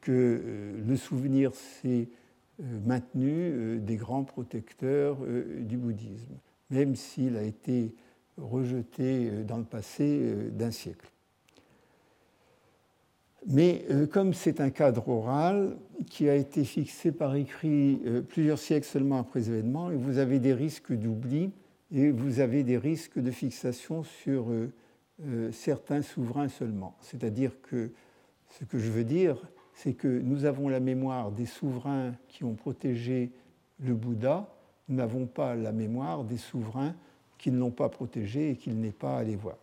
que le souvenir s'est maintenu des grands protecteurs du bouddhisme, même s'il a été rejeté dans le passé d'un siècle. Mais comme c'est un cadre oral qui a été fixé par écrit plusieurs siècles seulement après l'événement, vous avez des risques d'oubli et vous avez des risques de fixation sur certains souverains seulement. C'est-à-dire que ce que je veux dire, c'est que nous avons la mémoire des souverains qui ont protégé le Bouddha, nous n'avons pas la mémoire des souverains qui ne l'ont pas protégé et qu'il n'est pas allé voir.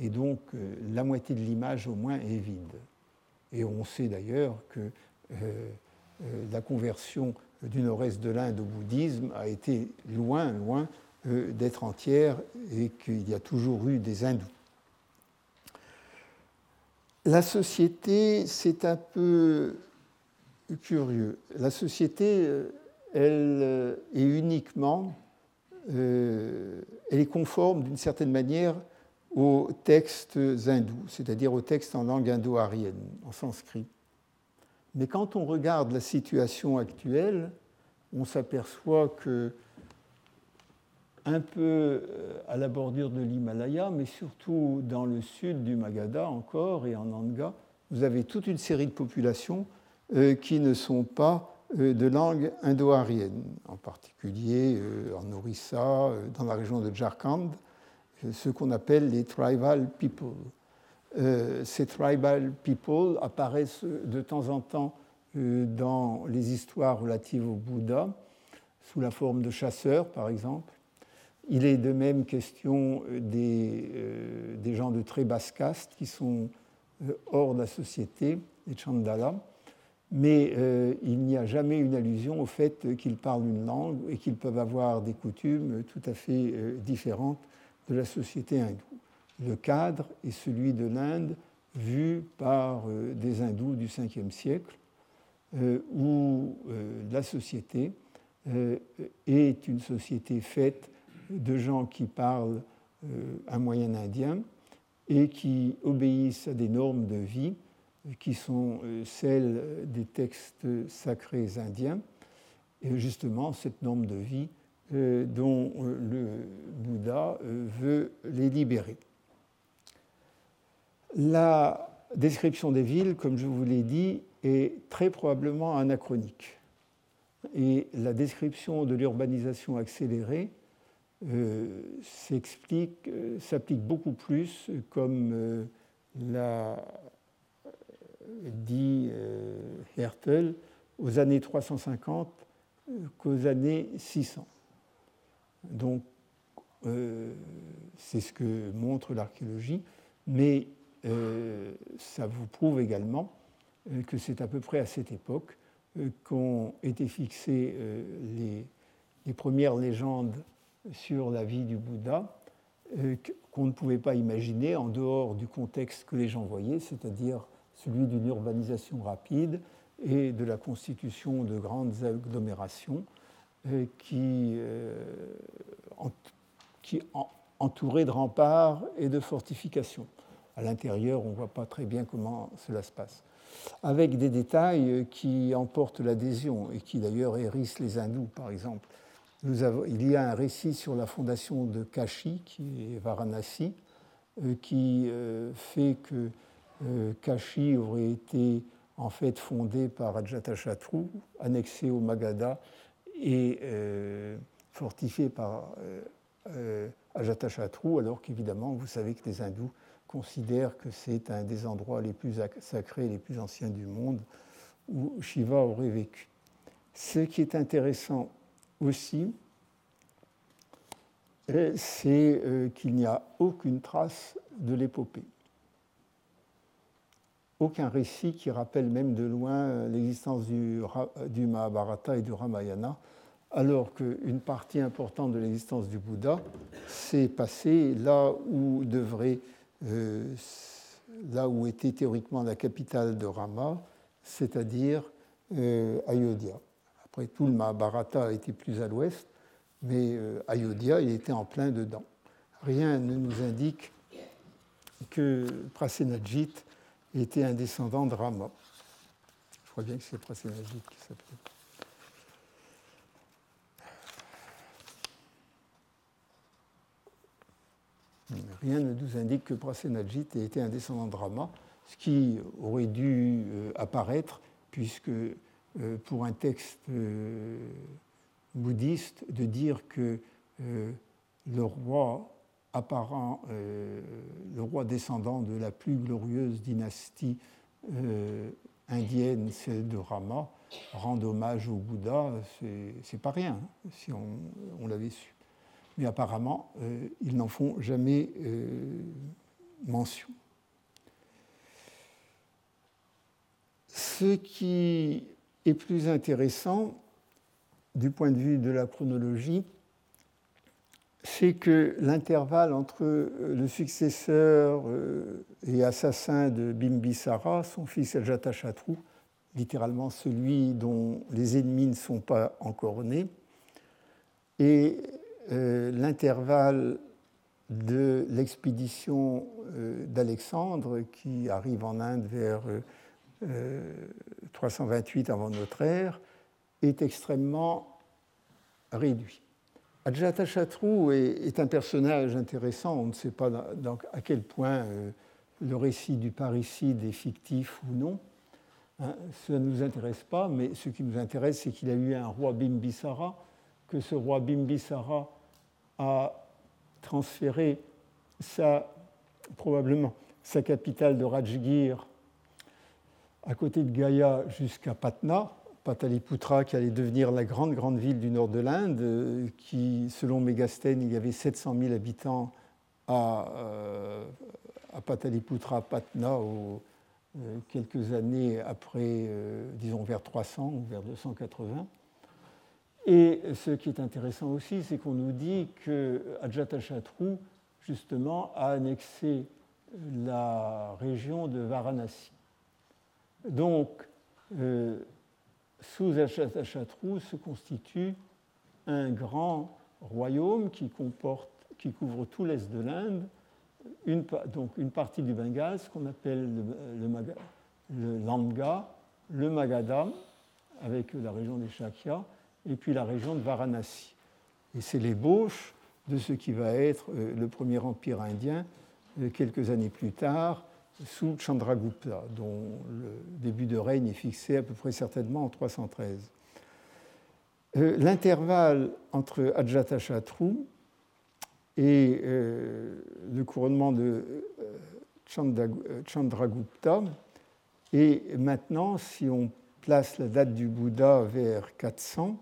Et donc euh, la moitié de l'image au moins est vide. Et on sait d'ailleurs que euh, euh, la conversion du nord-est de l'Inde au bouddhisme a été loin, loin d'être entière et qu'il y a toujours eu des hindous. La société, c'est un peu curieux. La société, elle est uniquement, elle est conforme d'une certaine manière aux textes hindous, c'est-à-dire aux textes en langue indo-arienne, en sanskrit. Mais quand on regarde la situation actuelle, on s'aperçoit que un peu euh, à la bordure de l'Himalaya, mais surtout dans le sud du Magadha encore et en Anga, vous avez toute une série de populations euh, qui ne sont pas euh, de langue indo-arienne, en particulier en Orissa, dans la région de Jharkhand, ce qu'on appelle les tribal people. Euh, ces tribal people apparaissent de temps en temps euh, dans les histoires relatives au Bouddha, sous la forme de chasseurs, par exemple. Il est de même question euh, des gens de très basse caste qui sont hors de la société, les Chandala, mais il n'y a jamais une allusion au fait qu'ils parlent une langue et qu'ils peuvent avoir des coutumes tout à fait différentes de la société hindoue. Le cadre est celui de l'Inde vu par euh, des hindous du 5e siècle, euh, où euh, la société est une société faite de gens qui parlent un moyen indien et qui obéissent à des normes de vie qui sont celles des textes sacrés indiens. Et justement, cette norme de vie dont euh, le Bouddha euh, veut les libérer. La description des villes, comme je vous l'ai dit, est très probablement anachronique. Et la description de l'urbanisation accélérée s'applique beaucoup plus, comme l'a dit Hertel, aux années 350 qu'aux années 600. Donc, euh, c'est ce que montre l'archéologie, mais euh, ça vous prouve également euh, que c'est à peu près à cette époque qu'ont été fixées les, premières légendes sur la vie du Bouddha, qu'on ne pouvait pas imaginer en dehors du contexte que les gens voyaient, c'est-à-dire celui d'une urbanisation rapide et de la constitution de grandes agglomérations qui, euh, qui entouré de remparts et de fortifications. À l'intérieur, on ne voit pas très bien comment cela se passe. Avec des détails qui emportent l'adhésion et qui d'ailleurs hérissent les hindous, par exemple. Il y a un récit sur la fondation de Kashi, qui est Varanasi, euh, qui fait que Kashi aurait été en fait fondé par Ajatashatru, annexé au Magadha et euh, fortifié par euh, euh, Ajatashatru, alors qu'évidemment, vous savez que les hindous considèrent que c'est un des endroits les plus sacrés, les plus anciens du monde, où Shiva aurait vécu. Ce qui est intéressant aussi, c'est qu'il n'y a aucune trace de l'épopée. Aucun récit qui rappelle même de loin l'existence du, Mahabharata et du Ramayana alors qu'une partie importante de l'existence du Bouddha s'est passée là où devrait, euh, là où était théoriquement la capitale de Rama, c'est-à-dire euh, Ayodhya. Après tout, le Mahabharata été plus à l'ouest, mais euh, Ayodhya, il était en plein dedans. Rien ne nous indique que Prasenajit était un descendant de Rama. Je crois bien que c'est Prasenajit qui s'appelle. rien ne nous indique que Prasenajit ait été un descendant de Rama, ce qui aurait dû euh, apparaître, puisque euh, pour un texte euh, bouddhiste, de dire que le roi apparent, le roi descendant de la plus glorieuse dynastie indienne, celle de Rama, rendre hommage au Bouddha, c'est pas rien, hein, si on, l'avait su. Mais apparemment, euh, ils n'en font jamais euh, mention. Ce qui est plus intéressant du point de vue de la chronologie, c'est que l'intervalle entre le successeur euh, et assassin de Bimbisara, son fils Ajatashatru, littéralement celui dont les ennemis ne sont pas encore nés, et euh, l'intervalle de l'expédition euh, d'Alexandre qui arrive en Inde vers 328 avant notre ère est extrêmement réduit. Ajatashatru est, est, un personnage intéressant. On ne sait pas à quel point euh, le récit du parricide est fictif ou non. Hein, ça ne nous intéresse pas, mais ce qui nous intéresse, c'est qu'il a eu un roi Bimbisara, que ce roi Bimbisara a transféré sa, probablement sa capitale de Rajgir à côté de Gaya jusqu'à Patna, Pataliputra qui allait devenir la grande, grande ville du nord de l'Inde, euh, qui, selon Mégastène, il y avait 700 000 habitants à, euh, à Pataliputra, Patna, euh, quelques années après, disons vers 300 ou vers 280. Et ce qui est intéressant aussi, c'est qu'on nous dit que Ajatashatru, justement, a annexé la région de Varanasi. Donc, sous Achatashatru se constitue un grand royaume qui, couvre tout l'est de l'Inde, donc une partie du Bengale, ce qu'on appelle le, le, Langa, le avec la région des Shakya, et puis la région de Varanasi. Et c'est l'ébauche de ce qui va être euh, le premier empire indien euh, quelques années plus tard, sous Chandragupta, dont le début de règne est fixé à peu près certainement en 313. Euh, l'intervalle entre Ajatashatru et euh, le couronnement de euh, Chandragupta est maintenant, si on place la date du Bouddha vers 400,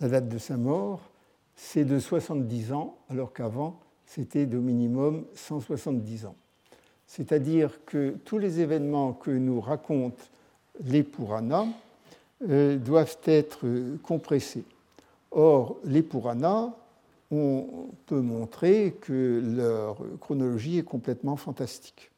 la date de sa mort, c'est de 70 ans, alors qu'avant, c'était d'au minimum 170 ans. C'est-à-dire que tous les événements que nous racontent les Puranas euh, doivent être compressés. Or, les Puranas, on peut montrer que leur chronologie est complètement fantastique.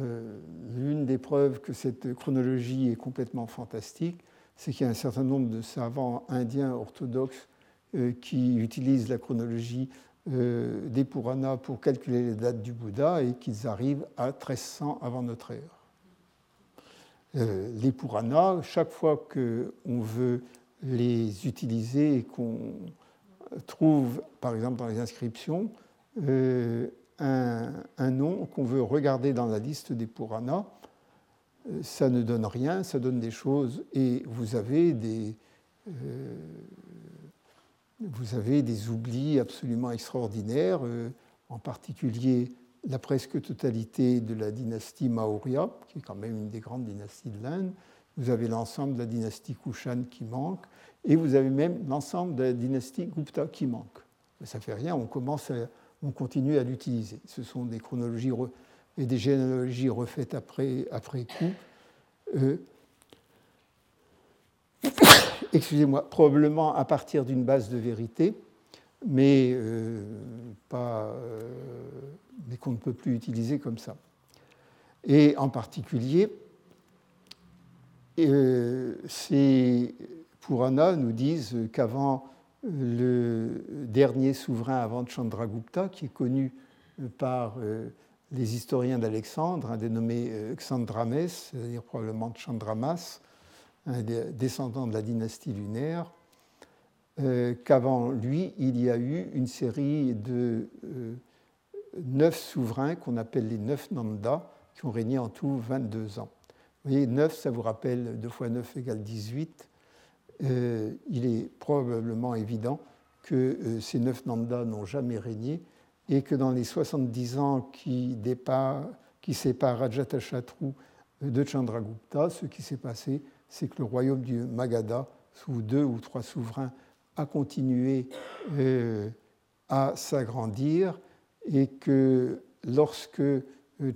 Euh, l'une des preuves que cette chronologie est complètement fantastique, c'est qu'il y a un certain nombre de savants indiens orthodoxes euh, qui utilisent la chronologie euh, des Puranas pour calculer les dates du Bouddha et qu'ils arrivent à 1300 avant notre ère. Euh, les Puranas, chaque fois qu'on veut les utiliser et qu'on trouve, par exemple dans les inscriptions, euh, un, nom qu'on veut regarder dans la liste des Puranas, ça ne donne rien, ça donne des choses, et vous avez des, vous avez des oublis absolument extraordinaires, euh, en particulier la presque totalité de la dynastie Maurya, qui est quand même une des grandes dynasties de l'Inde. Vous avez l'ensemble de la dynastie Kushan qui manque, et vous avez même l'ensemble de la dynastie Gupta qui manque. Ça ne fait rien, on, continue à l'utiliser. Ce sont des chronologies et des généalogies refaites après, après coup. Euh, excusez-moi, probablement à partir d'une base de vérité, mais, euh, euh, mais qu'on ne peut plus utiliser comme ça. Et en particulier, euh, ces nous disent qu'avant le dernier souverain avant Chandragupta, qui est connu par les historiens d'Alexandre, dénommé Xandramès, c'est-à-dire probablement Chandramas, descendant de la dynastie lunaire, euh, qu'avant lui, il y a eu une série de euh, neuf souverains qu'on appelle les neuf Nanda, qui ont régné en tout 22 ans. Vous voyez, 9, ça vous rappelle 2 fois 9 égale 18. Euh, il est probablement évident que ces neuf Nanda n'ont jamais régné et que dans les 70 ans qui, qui séparent Ajatashatru de Chandragupta. Ce qui s'est passé, c'est que le royaume du Magadha, sous deux ou trois souverains, a continué à s'agrandir et que lorsque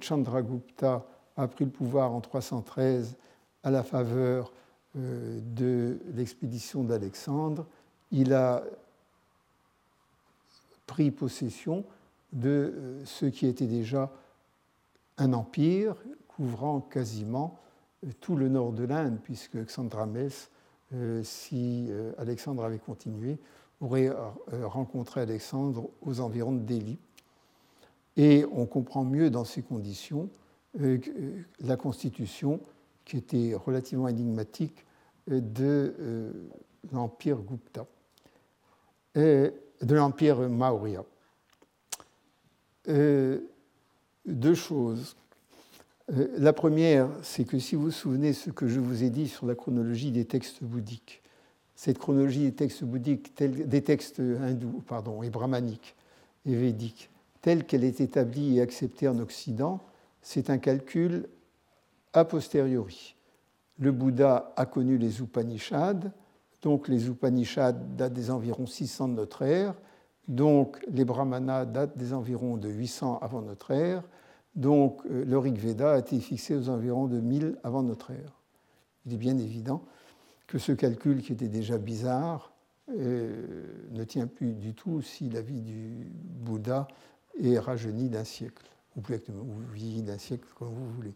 Chandragupta a pris le pouvoir en 313 à la faveur de l'expédition d'Alexandre, il a pris possession de euh, ce qui était déjà un empire couvrant quasiment euh, tout le nord de l'Inde, puisque Xandramès, euh, si Alexandre avait continué, aurait rencontré Alexandre aux environs de Delhi. Et on comprend mieux dans ces conditions la constitution, qui était relativement énigmatique, de l'empire Gupta, de l'empire Maurya. Euh, deux choses. Euh, la première, c'est que si vous vous souvenez ce que je vous ai dit sur la chronologie des textes bouddhiques, cette chronologie des textes bouddhiques, des textes hindous pardon, et brahmaniques et védiques, telle qu'elle est établie et acceptée en Occident, c'est un calcul a posteriori. Le Bouddha a connu les Upanishads, donc les Upanishads datent des environs 600 de notre ère, donc les brahmanas datent des environs de 800 avant notre ère. Donc euh, le Rig Veda a été fixé aux environs de 1000 avant notre ère. Il est bien évident que ce calcul qui était déjà bizarre euh, ne tient plus du tout si la vie du Bouddha est rajeunie d'un siècle, ou vieillie d'un siècle, comme vous voulez.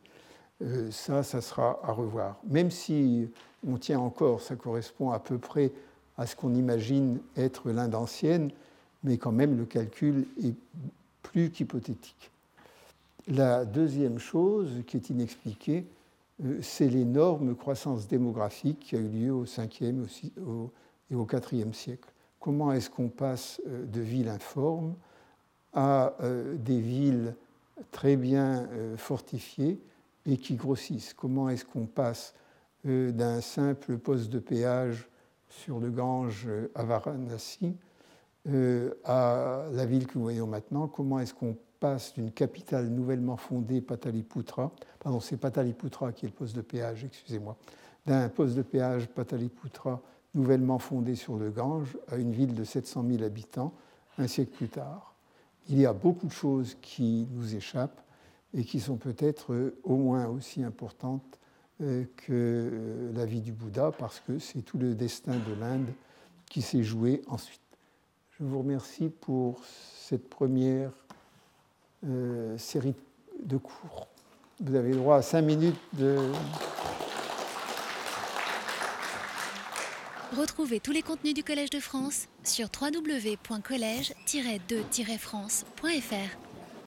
Euh, ça, ça sera à revoir. Même si on tient encore, ça correspond à peu près à ce qu'on imagine être l'Inde ancienne, mais quand même le calcul est plus qu'hypothétique. La deuxième chose qui est inexpliquée, euh, c'est l'énorme croissance démographique qui a eu lieu au 5e et au 4e siècle. Comment est-ce qu'on passe euh, de villes informes à euh, des villes très bien fortifiées et qui grossissent? Comment est-ce qu'on passe d'un simple poste de péage sur le Gange à Varanasi à la ville que nous voyons maintenant? Comment est-ce qu'on passe d'une capitale nouvellement fondée, Pataliputra, pardon, c'est Pataliputra qui est le poste de péage, excusez-moi, d'un poste de péage Pataliputra nouvellement fondé sur le Gange à une ville de 700 000 habitants un siècle plus tard. Il y a beaucoup de choses qui nous échappent et qui sont peut-être au moins aussi importantes euh, que la vie du Bouddha parce que c'est tout le destin de l'Inde qui s'est joué ensuite. Je vous remercie pour cette première euh, série de cours. Vous avez droit à cinq minutes de... Retrouvez tous les contenus du Collège de France sur www.colège-2-france.fr.